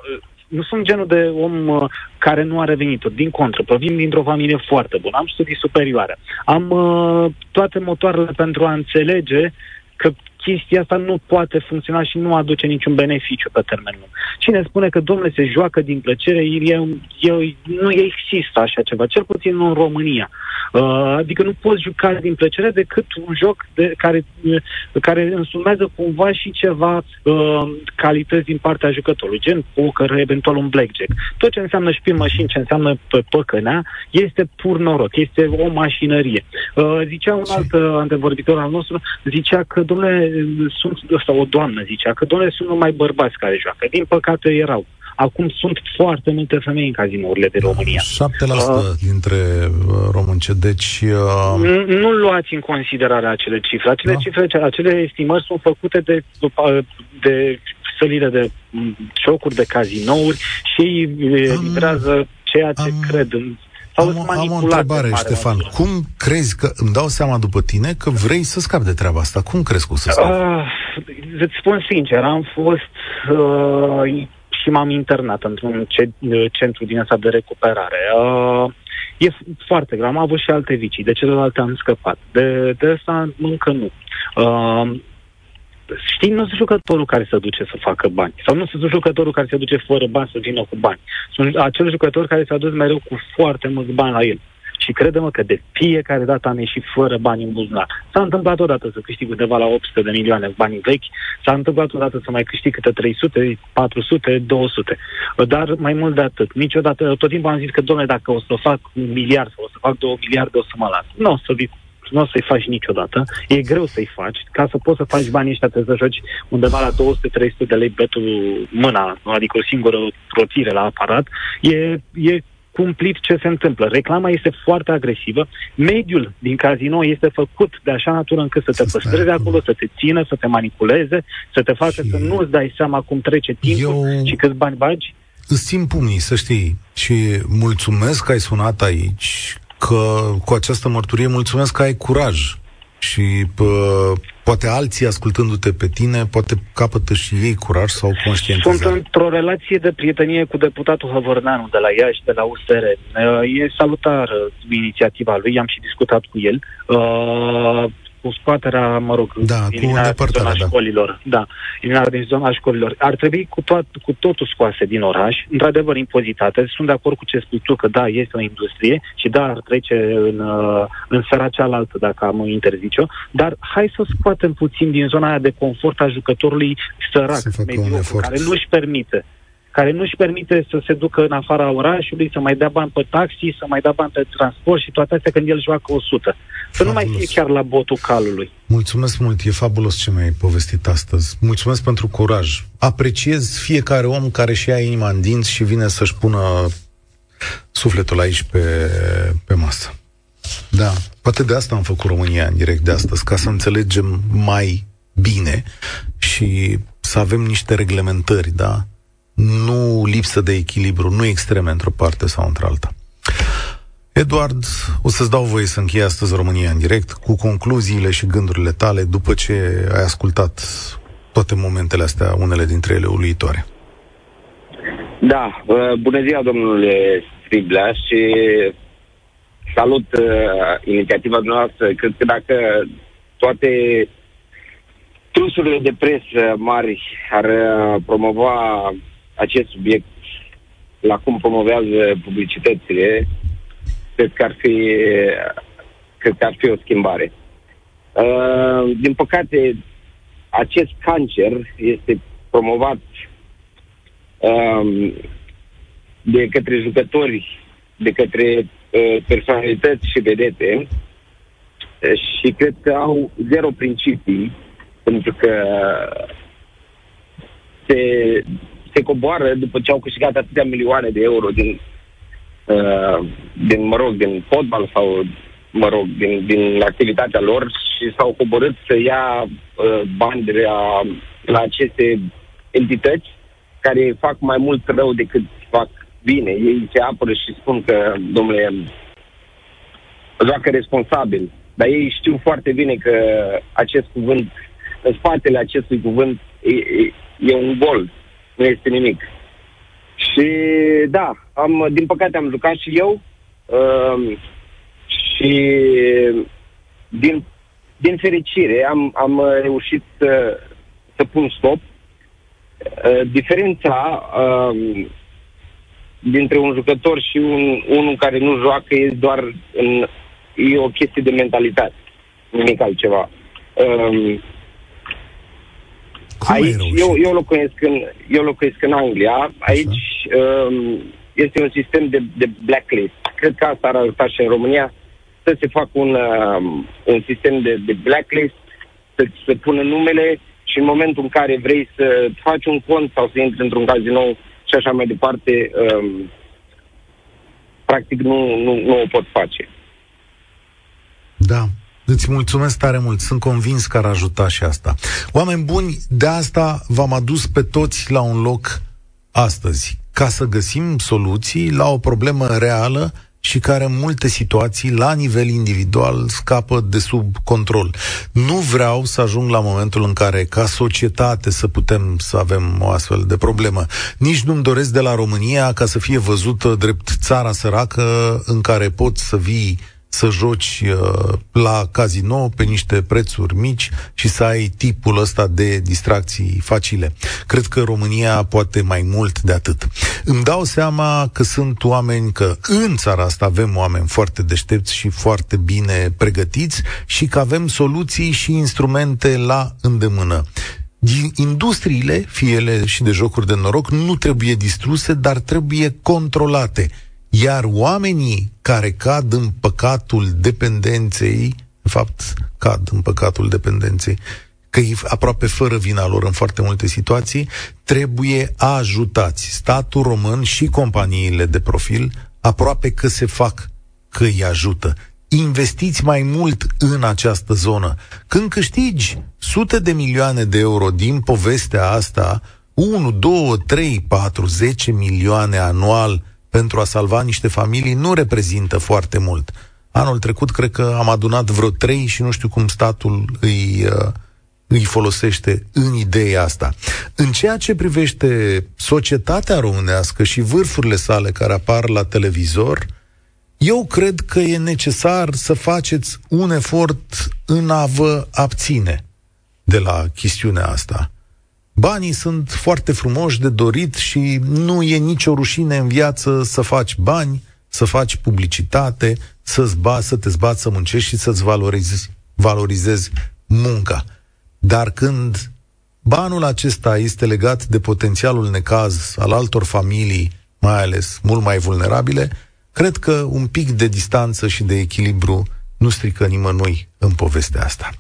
K: nu sunt genul de om uh, care nu are venituri, din contră, provin dintr-o familie foarte bună, am studii superioare, am uh, toate motoarele pentru a înțelege că chestia asta nu poate funcționa și nu aduce niciun beneficiu pe termen lung. Cine spune că, domnule, se joacă din plăcere, e, e, nu există așa ceva, cel puțin nu în România. Uh, adică nu poți juca din plăcere decât un joc de, care, uh, care însumează cumva și ceva uh, calități din partea jucătorului, gen poker, eventual un blackjack. Tot ce înseamnă șpil mașini, ce înseamnă pe păcănea, este pur noroc, este o mașinărie. Uh, zicea un alt uh, antevorbitor al nostru, zicea că, domnule, sunt, ăsta, o doamnă zicea, că, domnule, sunt numai bărbați care joacă. Din păcate erau. Acum sunt foarte multe femei în cazinourile de România. 7%
A: uh, dintre uh, românce, deci... Uh...
K: Nu, nu luați în considerare acele cifre. Acele da. cifre, acele estimări sunt făcute de, de sălile de jocuri, de cazinouri și ei livrează ceea ce am... cred în Sau
A: am, am o întrebare, Ștefan. Măsură. Cum crezi că, îmi dau seama după tine, că vrei să scapi de treaba asta? Cum crezi că o să scapi? Uh,
K: îți spun sincer, am fost uh, și m-am internat într-un centru din asta de recuperare. Uh, e foarte grav. Am avut și alte vicii. De celelalte am scăpat. De, de asta încă nu. Uh, știi, nu sunt jucătorul care se duce să facă bani. Sau nu sunt jucătorul care se duce fără bani să vină cu bani. Sunt acel jucător care s-a dus mereu cu foarte mulți bani la el. Și credem că de fiecare dată am ieșit fără bani în buzunar. S-a întâmplat odată să câștig undeva la 800 de milioane bani vechi, s-a întâmplat odată să mai câștig câte 300, 400, 200. Dar mai mult de atât. Niciodată, tot timpul am zis că, domnule, dacă o să fac un miliard sau o să fac două miliarde, o să mă las. Nu o să vii nu o să-i faci niciodată. E greu să-i faci. Ca să poți să faci banii ăștia, trebuie să joci undeva la 200-300 de lei betul mâna, adică o singură rotire la aparat. E, e cumplit ce se întâmplă. Reclama este foarte agresivă. Mediul din casino este făcut de așa natură încât să te păstreze acolo, să te țină, să te manipuleze, să te facă și... să nu-ți dai seama cum trece timpul Eu... și câți bani bagi.
A: Îți simt pumnii, să știi. Și mulțumesc că ai sunat aici, că cu această mărturie mulțumesc că ai curaj și pă, poate alții ascultându-te pe tine, poate capătă și ei curaj sau conștientizare.
K: Sunt într-o relație de prietenie cu deputatul Hăvărneanu de la Iași, de la USR. E salutar inițiativa lui, am și discutat cu el. Uh, cu scoaterea, mă rog,
A: da, eliminarea
K: din zona da. școlilor. Da, eliminarea din zona școlilor. Ar trebui cu, toat, cu totul scoase din oraș, într-adevăr impozitate. Sunt de acord cu ce spui tu, că da, este o industrie și da, ar trece în, uh, în sfera cealaltă dacă am interzice-o, dar hai să scoatem puțin din zona aia de confort a jucătorului sărac, mediocru, care nu își permite care nu își permite să se ducă în afara orașului, să mai dea bani pe taxi, să mai dea bani pe transport și toate astea când el joacă 100. Să fabulos. nu mai fie chiar la botul calului.
A: Mulțumesc mult, e fabulos ce mi-ai povestit astăzi. Mulțumesc pentru curaj. Apreciez fiecare om care și ia inima în dinți și vine să-și pună sufletul aici pe, pe masă. Da, poate de asta am făcut România în direct de astăzi, ca să înțelegem mai bine și să avem niște reglementări, da? Nu lipsă de echilibru, nu extreme într-o parte sau într-alta. Eduard, o să-ți dau voie să închei astăzi România în direct cu concluziile și gândurile tale după ce ai ascultat toate momentele astea, unele dintre ele uluitoare.
L: Da, uh, bună ziua domnule Striblea și salut uh, inițiativa noastră. Cred că dacă toate trusurile de presă mari ar uh, promova acest subiect la cum promovează publicitățile, cred că ar fi, cred că ar fi o schimbare. Uh, din păcate, acest cancer este promovat uh, de către jucători, de către uh, personalități și vedete uh, și cred că au zero principii pentru că se se coboară după ce au câștigat atâtea milioane de euro din, uh, din mă rog, din fotbal sau, mă rog, din, din activitatea lor și s-au coborât să ia uh, bani de la, la aceste entități care fac mai mult rău decât fac bine. Ei se apără și spun că, domnule, joacă responsabil. Dar ei știu foarte bine că acest cuvânt, în spatele acestui cuvânt, e, e, e un gol nu este nimic. Și da, am, din păcate am jucat și eu uh, și din, din fericire am, am reușit să, să pun stop. Uh, diferența uh, dintre un jucător și un, unul care nu joacă e doar în, e o chestie de mentalitate, nimic altceva. Uh, cum Aici, eu, eu, locuiesc în, eu locuiesc în Anglia. Aici um, este un sistem de, de blacklist. Cred că asta ar ajuta și în România să se facă un, um, un sistem de, de blacklist, să se pună numele și în momentul în care vrei să faci un cont sau să intri într-un casino și așa mai departe, um, practic nu, nu, nu o pot face.
A: Da, Îți mulțumesc tare mult, sunt convins că ar ajuta și asta. Oameni buni, de asta v-am adus pe toți la un loc astăzi, ca să găsim soluții la o problemă reală și care în multe situații, la nivel individual, scapă de sub control. Nu vreau să ajung la momentul în care, ca societate, să putem să avem o astfel de problemă. Nici nu-mi doresc de la România ca să fie văzută drept țara săracă în care poți să vii să joci uh, la casino pe niște prețuri mici și să ai tipul ăsta de distracții facile. Cred că România poate mai mult de atât. Îmi dau seama că sunt oameni, că în țara asta avem oameni foarte deștepți și foarte bine pregătiți și că avem soluții și instrumente la îndemână. Industriile, fie ele și de jocuri de noroc, nu trebuie distruse, dar trebuie controlate iar oamenii care cad în păcatul dependenței, în fapt, cad în păcatul dependenței, că e aproape fără vina lor în foarte multe situații, trebuie ajutați. Statul român și companiile de profil aproape că se fac că îi ajută. Investiți mai mult în această zonă. Când câștigi sute de milioane de euro din povestea asta, 1, 2, 3, 4, 10 milioane anual pentru a salva niște familii nu reprezintă foarte mult. Anul trecut cred că am adunat vreo trei și nu știu cum statul îi, uh, îi folosește în ideea asta. În ceea ce privește societatea românească și vârfurile sale care apar la televizor, eu cred că e necesar să faceți un efort în a vă abține de la chestiunea asta. Banii sunt foarte frumoși de dorit și nu e nicio rușine în viață să faci bani, să faci publicitate, să-ți ba, să te zbați să muncești și să-ți valorizezi, valorizezi munca. Dar când banul acesta este legat de potențialul necaz al altor familii, mai ales mult mai vulnerabile, cred că un pic de distanță și de echilibru nu strică nimănui în povestea asta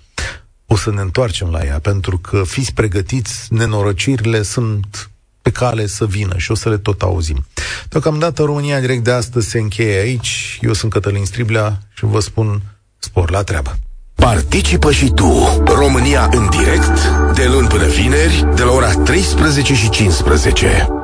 A: o să ne întoarcem la ea, pentru că fiți pregătiți, nenorocirile sunt pe cale să vină și o să le tot auzim. Deocamdată România direct de astăzi se încheie aici. Eu sunt Cătălin Striblea și vă spun spor la treabă.
D: Participă și tu, România în direct, de luni până vineri, de la ora 13 și 15.